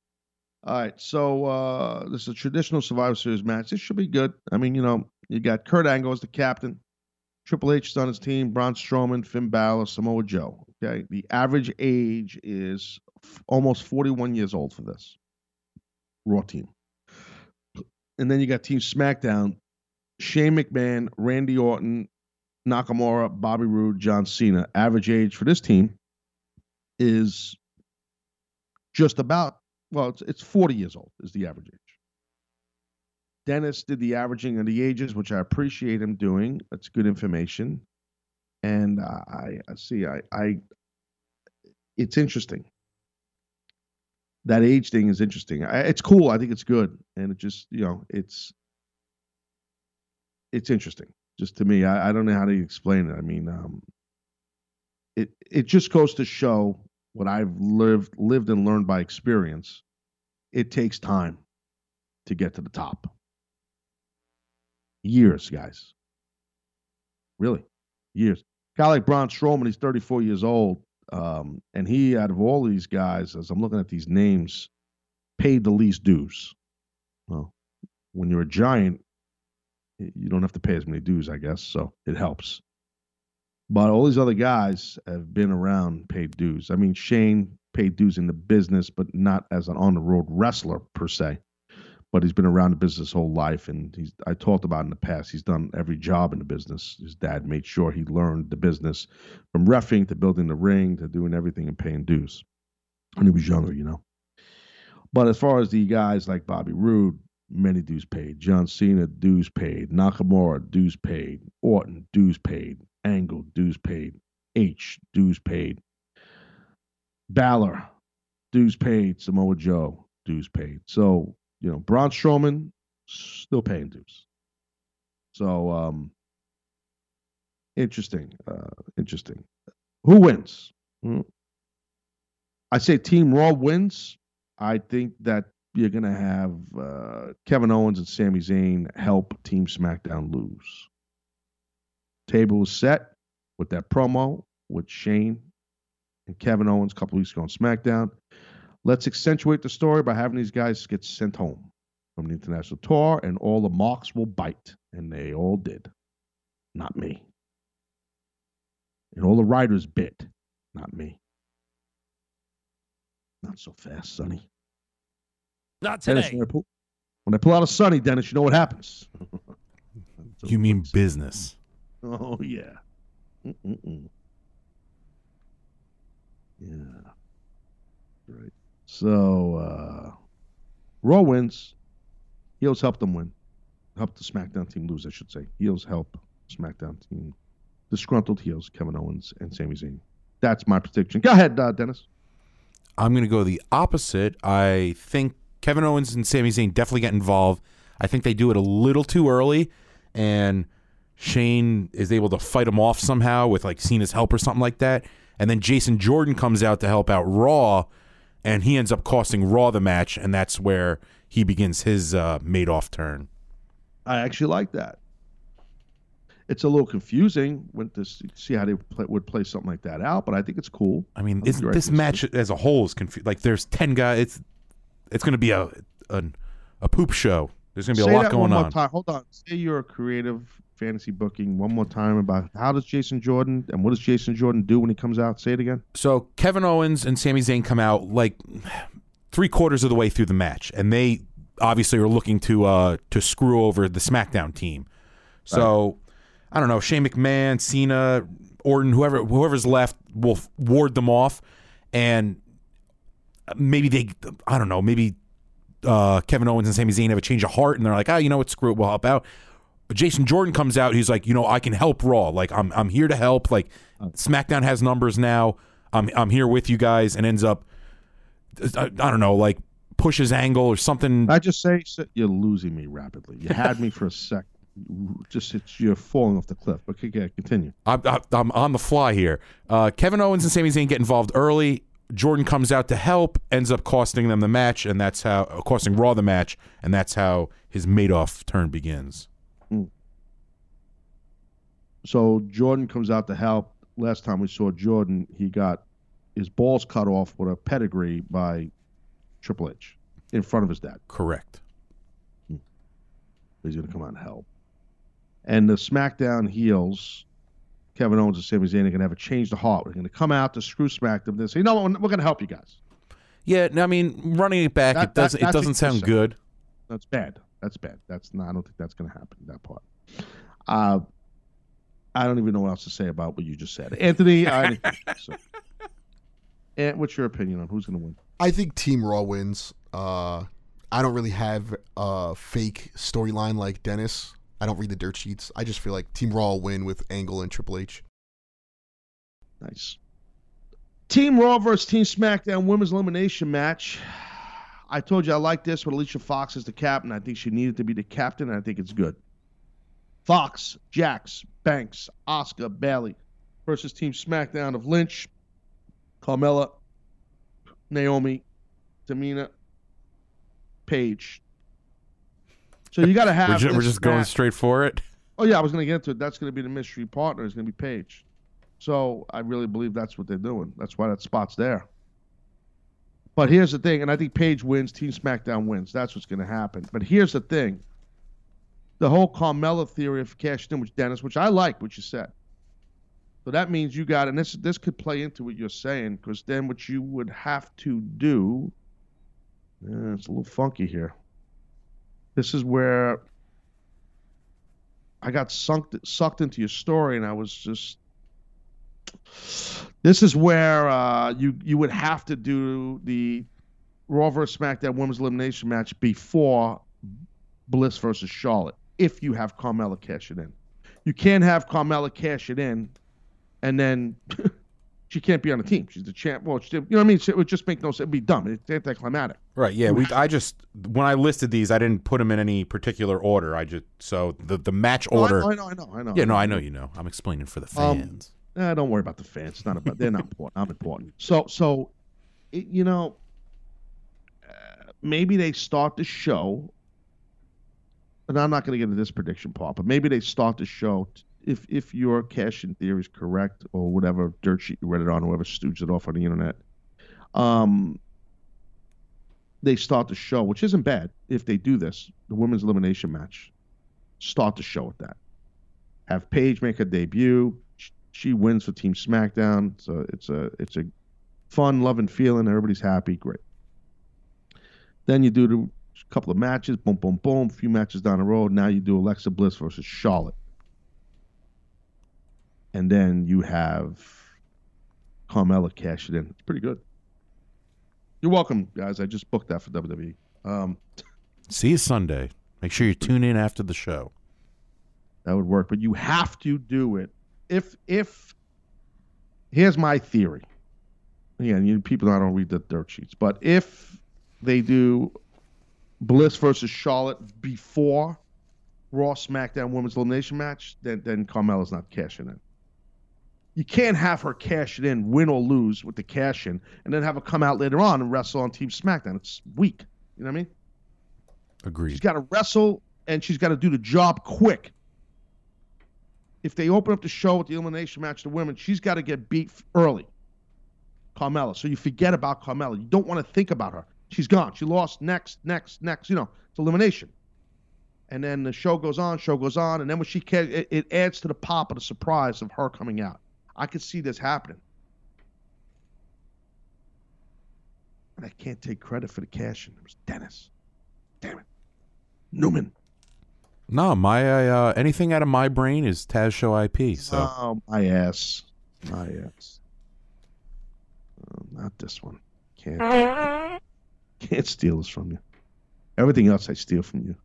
All right, so uh, this is a traditional Survivor Series match. This should be good. I mean, you know, you got Kurt Angle as the captain, Triple H is on his team, Braun Strowman, Finn Balor, Samoa Joe. Okay, the average age is f- almost 41 years old for this Raw team. And then you got Team SmackDown, Shane McMahon, Randy Orton, Nakamura, Bobby Roode, John Cena. Average age for this team is just about well, it's, it's 40 years old is the average age. Dennis did the averaging of the ages, which I appreciate him doing. That's good information, and I, I see. I, I, it's interesting. That age thing is interesting. I, it's cool. I think it's good, and it just you know, it's it's interesting. Just to me, I, I don't know how to explain it. I mean, um, it it just goes to show what I've lived lived and learned by experience. It takes time to get to the top. Years, guys. Really, years. guy like Braun Strowman, he's 34 years old, um, and he, out of all these guys, as I'm looking at these names, paid the least dues. Well, when you're a giant, You don't have to pay as many dues, I guess, so it helps. But all these other guys have been around paid dues. I mean, Shane paid dues in the business, but not as an on the road wrestler per se. But he's been around the business his whole life, and he's I talked about in the past. He's done every job in the business. His dad made sure he learned the business from refing to building the ring to doing everything and paying dues when he was younger, you know. But as far as the guys like Bobby Roode, many dues paid. John Cena, dues paid. Nakamura, dues paid. Orton, dues paid. Angle, dues paid. H, dues paid. Balor, dues paid. Samoa Joe, dues paid. So, you know, Braun Strowman, still paying dues. So, um, interesting. Uh, interesting. Who wins? Hmm. I say Team Raw wins. I think that you're going to have uh, Kevin Owens and Sami Zayn help Team SmackDown lose. Table was set with that promo with Shane and Kevin Owens a couple weeks ago on SmackDown. Let's accentuate the story by having these guys get sent home from the international tour, and all the marks will bite. And they all did. Not me. And all the writers bit. Not me. Not so fast, Sonny. Not Dennis, today. when, I pull, when I pull out a Sonny, Dennis, you know what happens. You mean business? Oh yeah. Mm-mm-mm. Yeah. Right. So uh Raw wins. Heels help them win. Help the SmackDown team lose, I should say. Heels help SmackDown team. Disgruntled heels, Kevin Owens and Sami Zayn. That's my prediction. Go ahead, uh, Dennis. I'm going to go the opposite. I think Kevin Owens and Sami Zayn definitely get involved. I think they do it a little too early, and Shane is able to fight him off somehow with like Cena's help or something like that. And then Jason Jordan comes out to help out Raw, and he ends up costing Raw the match, and that's where he begins his uh, Madoff turn. I actually like that. It's a little confusing when to see how they play, would play something like that out, but I think it's cool. I mean, is, right. this match as a whole is confused. Like, there's ten guys. It's it's going to be a, a a poop show. There's going to be Say a lot going on. time. Hold on. Say your creative fantasy booking one more time about how does Jason Jordan and what does Jason Jordan do when he comes out? Say it again. So Kevin Owens and Sami Zayn come out like three quarters of the way through the match, and they obviously are looking to uh to screw over the SmackDown team. So I don't know, Shane McMahon, Cena, Orton, whoever whoever's left will ward them off, and maybe they I don't know, maybe uh, Kevin Owens and Sami Zayn have a change of heart, and they're like, ah, you know what, screw it, we'll help out. Jason Jordan comes out, he's like, you know, I can help Raw. Like I'm I'm here to help. Like SmackDown has numbers now. I'm I'm here with you guys, and ends up I, I don't know, like pushes angle or something. I just say you're losing me rapidly. You had me for a sec. Just it's, you're falling off the cliff. But continue. I'm, I'm- I'm on the fly here. Uh, Kevin Owens and Sami Zayn get involved early. Jordan comes out to help, ends up costing them the match, and that's how costing Raw the match, and that's how his Madoff turn begins. Mm. So Jordan comes out to help. Last time we saw Jordan, he got his balls cut off with a pedigree by Triple H in front of his dad. Correct. Hmm. He's going to come out and help. And the SmackDown heels, Kevin Owens and Sami Zayn, are going to have a change of heart. They're going to come out to screw SmackDown. They say, you know what, we're going to help you guys. Yeah, no, I mean, running it back, That- it doesn't that- it doesn't sound good. That's bad. That's bad. That's not. I don't think that's going to happen. That part. Uh, I don't even know what else to say about what you just said, Anthony. I, so, and what's your opinion on who's going to win? I think Team Raw wins. Uh, I don't really have a fake storyline like Dennis. I don't read the dirt sheets. I just feel like Team Raw will win with Angle and Triple H. Nice. Team Raw versus Team SmackDown women's elimination match. I told you I like this with Alicia Fox as the captain. I think she needed to be the captain, and I think it's good. Fox, Jax, Banks, Asuka, Bayley versus Team SmackDown of Lynch, Carmella, Naomi, Tamina, Paige. So you got to have. We're, ju- we're just going straight for it. Oh yeah, I was going to get into it. That's going to be the mystery partner. It's going to be Paige. So I really believe that's what they're doing. That's why that spot's there. But here's the thing, and I think Paige wins. Team SmackDown wins. That's what's going to happen. But here's the thing. the whole Carmella theory of cashing in, which Dennis, which I like what you said. So that means you got, and this this could play into what you're saying, because then what you would have to do, uh, it's a little funky here. This is where I got sunk sucked into your story, and I was just. This is where uh, you you would have to do the Raw vs SmackDown Women's Elimination match before Bliss versus Charlotte, if you have Carmella cash it in. You can't have Carmella cash it in and then she can't be on the team. She's the champ. Well, she, you know what I mean? It would just make no sense. It'd be dumb. It's anticlimactic. Right. Yeah. We. I just when I listed these, I didn't put them in any particular order. I just so the the match order. I know, I know, I know. Yeah. No, I know you know. I'm explaining for the Um, fans. Eh, don't worry about the fans. It's not about. They're not important. I'm important. So, so, it, you know, uh, maybe they start the show, and I'm not going to get into this prediction part, but maybe they start the show. t- If if your cash in theory is correct, or whatever dirt sheet you read it on, whoever stooged it off on the internet, um, they start the show, which isn't bad if they do this. The women's elimination match, start the show with that. Have Paige make her debut. Sh- She wins for Team SmackDown. So it's a it's a fun, loving feeling. Everybody's happy. Great. Then you do a couple of matches. Boom, boom, boom. A few matches down the road. Now you do Alexa Bliss versus Charlotte. And then you have Carmella cash it in. It's pretty good. You're welcome, guys. I just booked that for WWE. Um, See you Sunday. Make sure you tune in after the show. That would work, but you have to do it. If if here's my theory. Again, you people I don't read the dirt sheets, but if they do Bliss versus Charlotte before Raw SmackDown Women's Elimination match, then then Carmella's not cashing in. You can't have her cash it in, win or lose with the cash in, and then have her come out later on and wrestle on Team SmackDown. It's weak. You know what I mean? Agreed. She's got to wrestle and she's got to do the job quick. If they open up the show with the elimination match to women, she's got to get beat early. Carmella. So you forget about Carmella. You don't want to think about her. She's gone. She lost next, next, next. You know, it's elimination. And then the show goes on, show goes on, and then when she ca- it, it adds to the pop of the surprise of her coming out. I could see this happening. And I can't take credit for the cashing. It was Dennis. Damn it. Newman. No, my uh, anything out of my brain is Taz Show IP. So Oh, my ass. My ass. Oh, not this one. Can't. Can't steal this from you. Everything else I steal from you.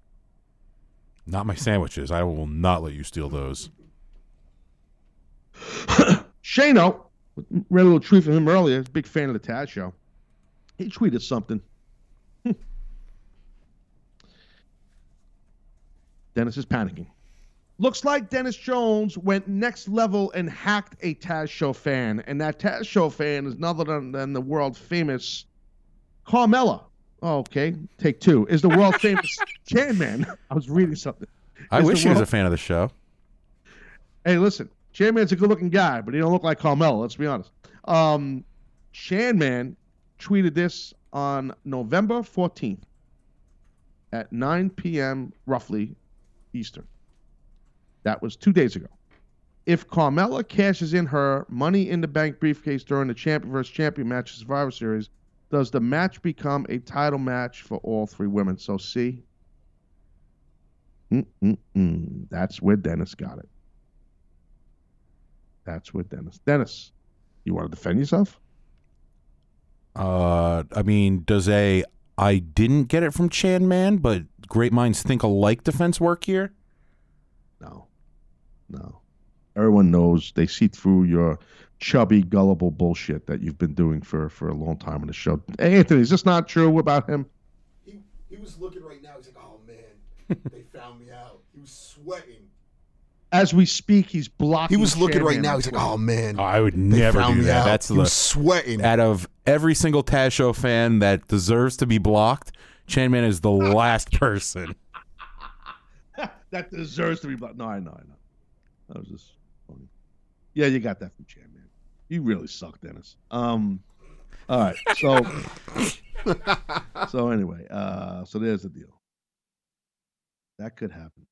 not my sandwiches. I will not let you steal those. Shano, read a little tweet from him earlier. Big fan of the Taz show. He tweeted something. Dennis is panicking. Looks like Dennis Jones went next level and hacked a Taz Show fan, and that Taz Show fan is none other than, than the world famous Carmella. Oh, okay, take two. Is the world famous Chan Man? I was reading something. I Is wish the he was a fan of the show. Hey, listen, Chan Man's a good looking guy, but he don't look like Carmella, let's be honest. Um Chan Man tweeted this on November 14th at 9 p.m. roughly Eastern. That was two days ago. If Carmella cashes in her money in the bank briefcase during the champion versus champion match Survivor Series, does the match become a title match for all three women? So see, Mm-mm-mm. that's where Dennis got it. That's where Dennis. Dennis, you want to defend yourself? Uh, I mean, does a I didn't get it from Chan Man, but great minds think alike defense work here? No, no. Everyone knows they see through your chubby, gullible bullshit that you've been doing for for a long time on the show. Hey, Anthony, is this not true about him? He, he was looking right now. He's like, oh man, they found me out. He was sweating. As we speak, he's blocking. He was looking right now. He's like, oh man. Oh, I would never do that. out. That's He the was sweating. Out of every single Taz Show fan that deserves to be blocked, Chan Man is the last person. That deserves to be blocked. No, I know, I know. That was just funny. Yeah, you got that from Chan Man. You really suck, Dennis. Um. All right, so so anyway, uh, so there's the deal. That could happen.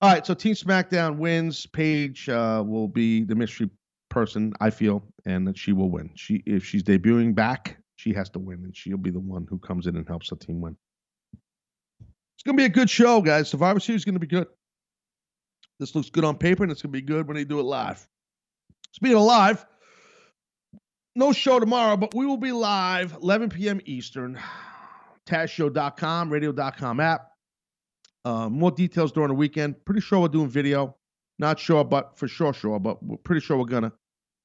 All right, so Team SmackDown wins. Paige uh, will be the mystery person, I feel, and that she will win. She if she's debuting back, she has to win, and she'll be the one who comes in and helps the team win. It's gonna be a good show, guys. Survivor Series is gonna be good. This looks good on paper, and it's gonna be good when they do it live. Speaking of live, no show tomorrow, but we will be live 11 p.m. Eastern. TazShow.com, radio.com app. Uh, more details during the weekend. Pretty sure we're doing video. Not sure, but for sure, sure. But we're pretty sure we're gonna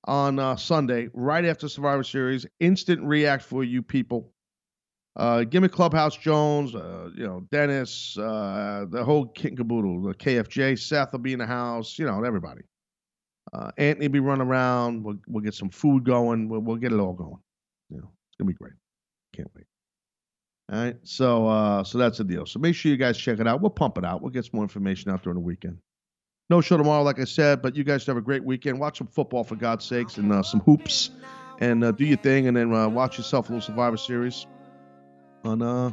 on uh, Sunday, right after Survivor Series. Instant react for you people. Uh, give me Clubhouse Jones, uh, you know Dennis, uh, the whole kit and caboodle. The KFJ, Seth will be in the house. You know everybody. Uh, Anthony be running around. We'll, we'll get some food going. We'll, we'll get it all going. You know, it's gonna be great. Can't wait. All right, so uh, so that's the deal. So make sure you guys check it out. We'll pump it out. We'll get some more information out during the weekend. No show tomorrow, like I said, but you guys have a great weekend. Watch some football for God's sakes and uh, some hoops, and do your thing, and then watch yourself a little Survivor Series on uh,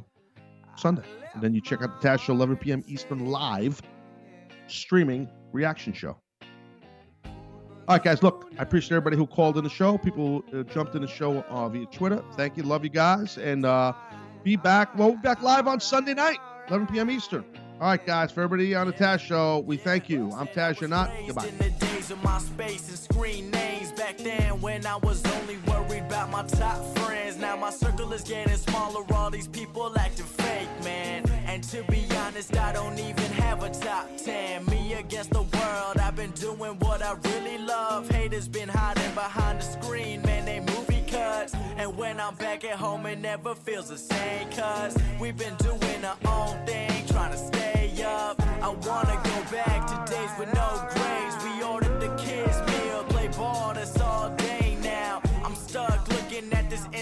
Sunday. And then you check out the Taz Show, 11 p.m. Eastern, live streaming reaction show. All right, guys. Look, I appreciate everybody who called in the show. People uh, jumped in the show uh, via Twitter. Thank you. Love you guys. And uh, be back. Well, we'll be back live on Sunday night, 11 p.m. Eastern. All right, guys. For everybody on the Taz Show, we thank you. I'm Taz Not. Goodbye. Of Myspace and screen names back then when I was only worried about my top friends. Now my circle is getting smaller, all these people acting fake, man. And to be honest, I don't even have a top 10. Me against the world, I've been doing what I really love. Haters been hiding behind the screen, man, they movie cuts. And when I'm back at home, it never feels the same, cuz we've been doing our own thing, trying to stay up. I wanna go back to days with no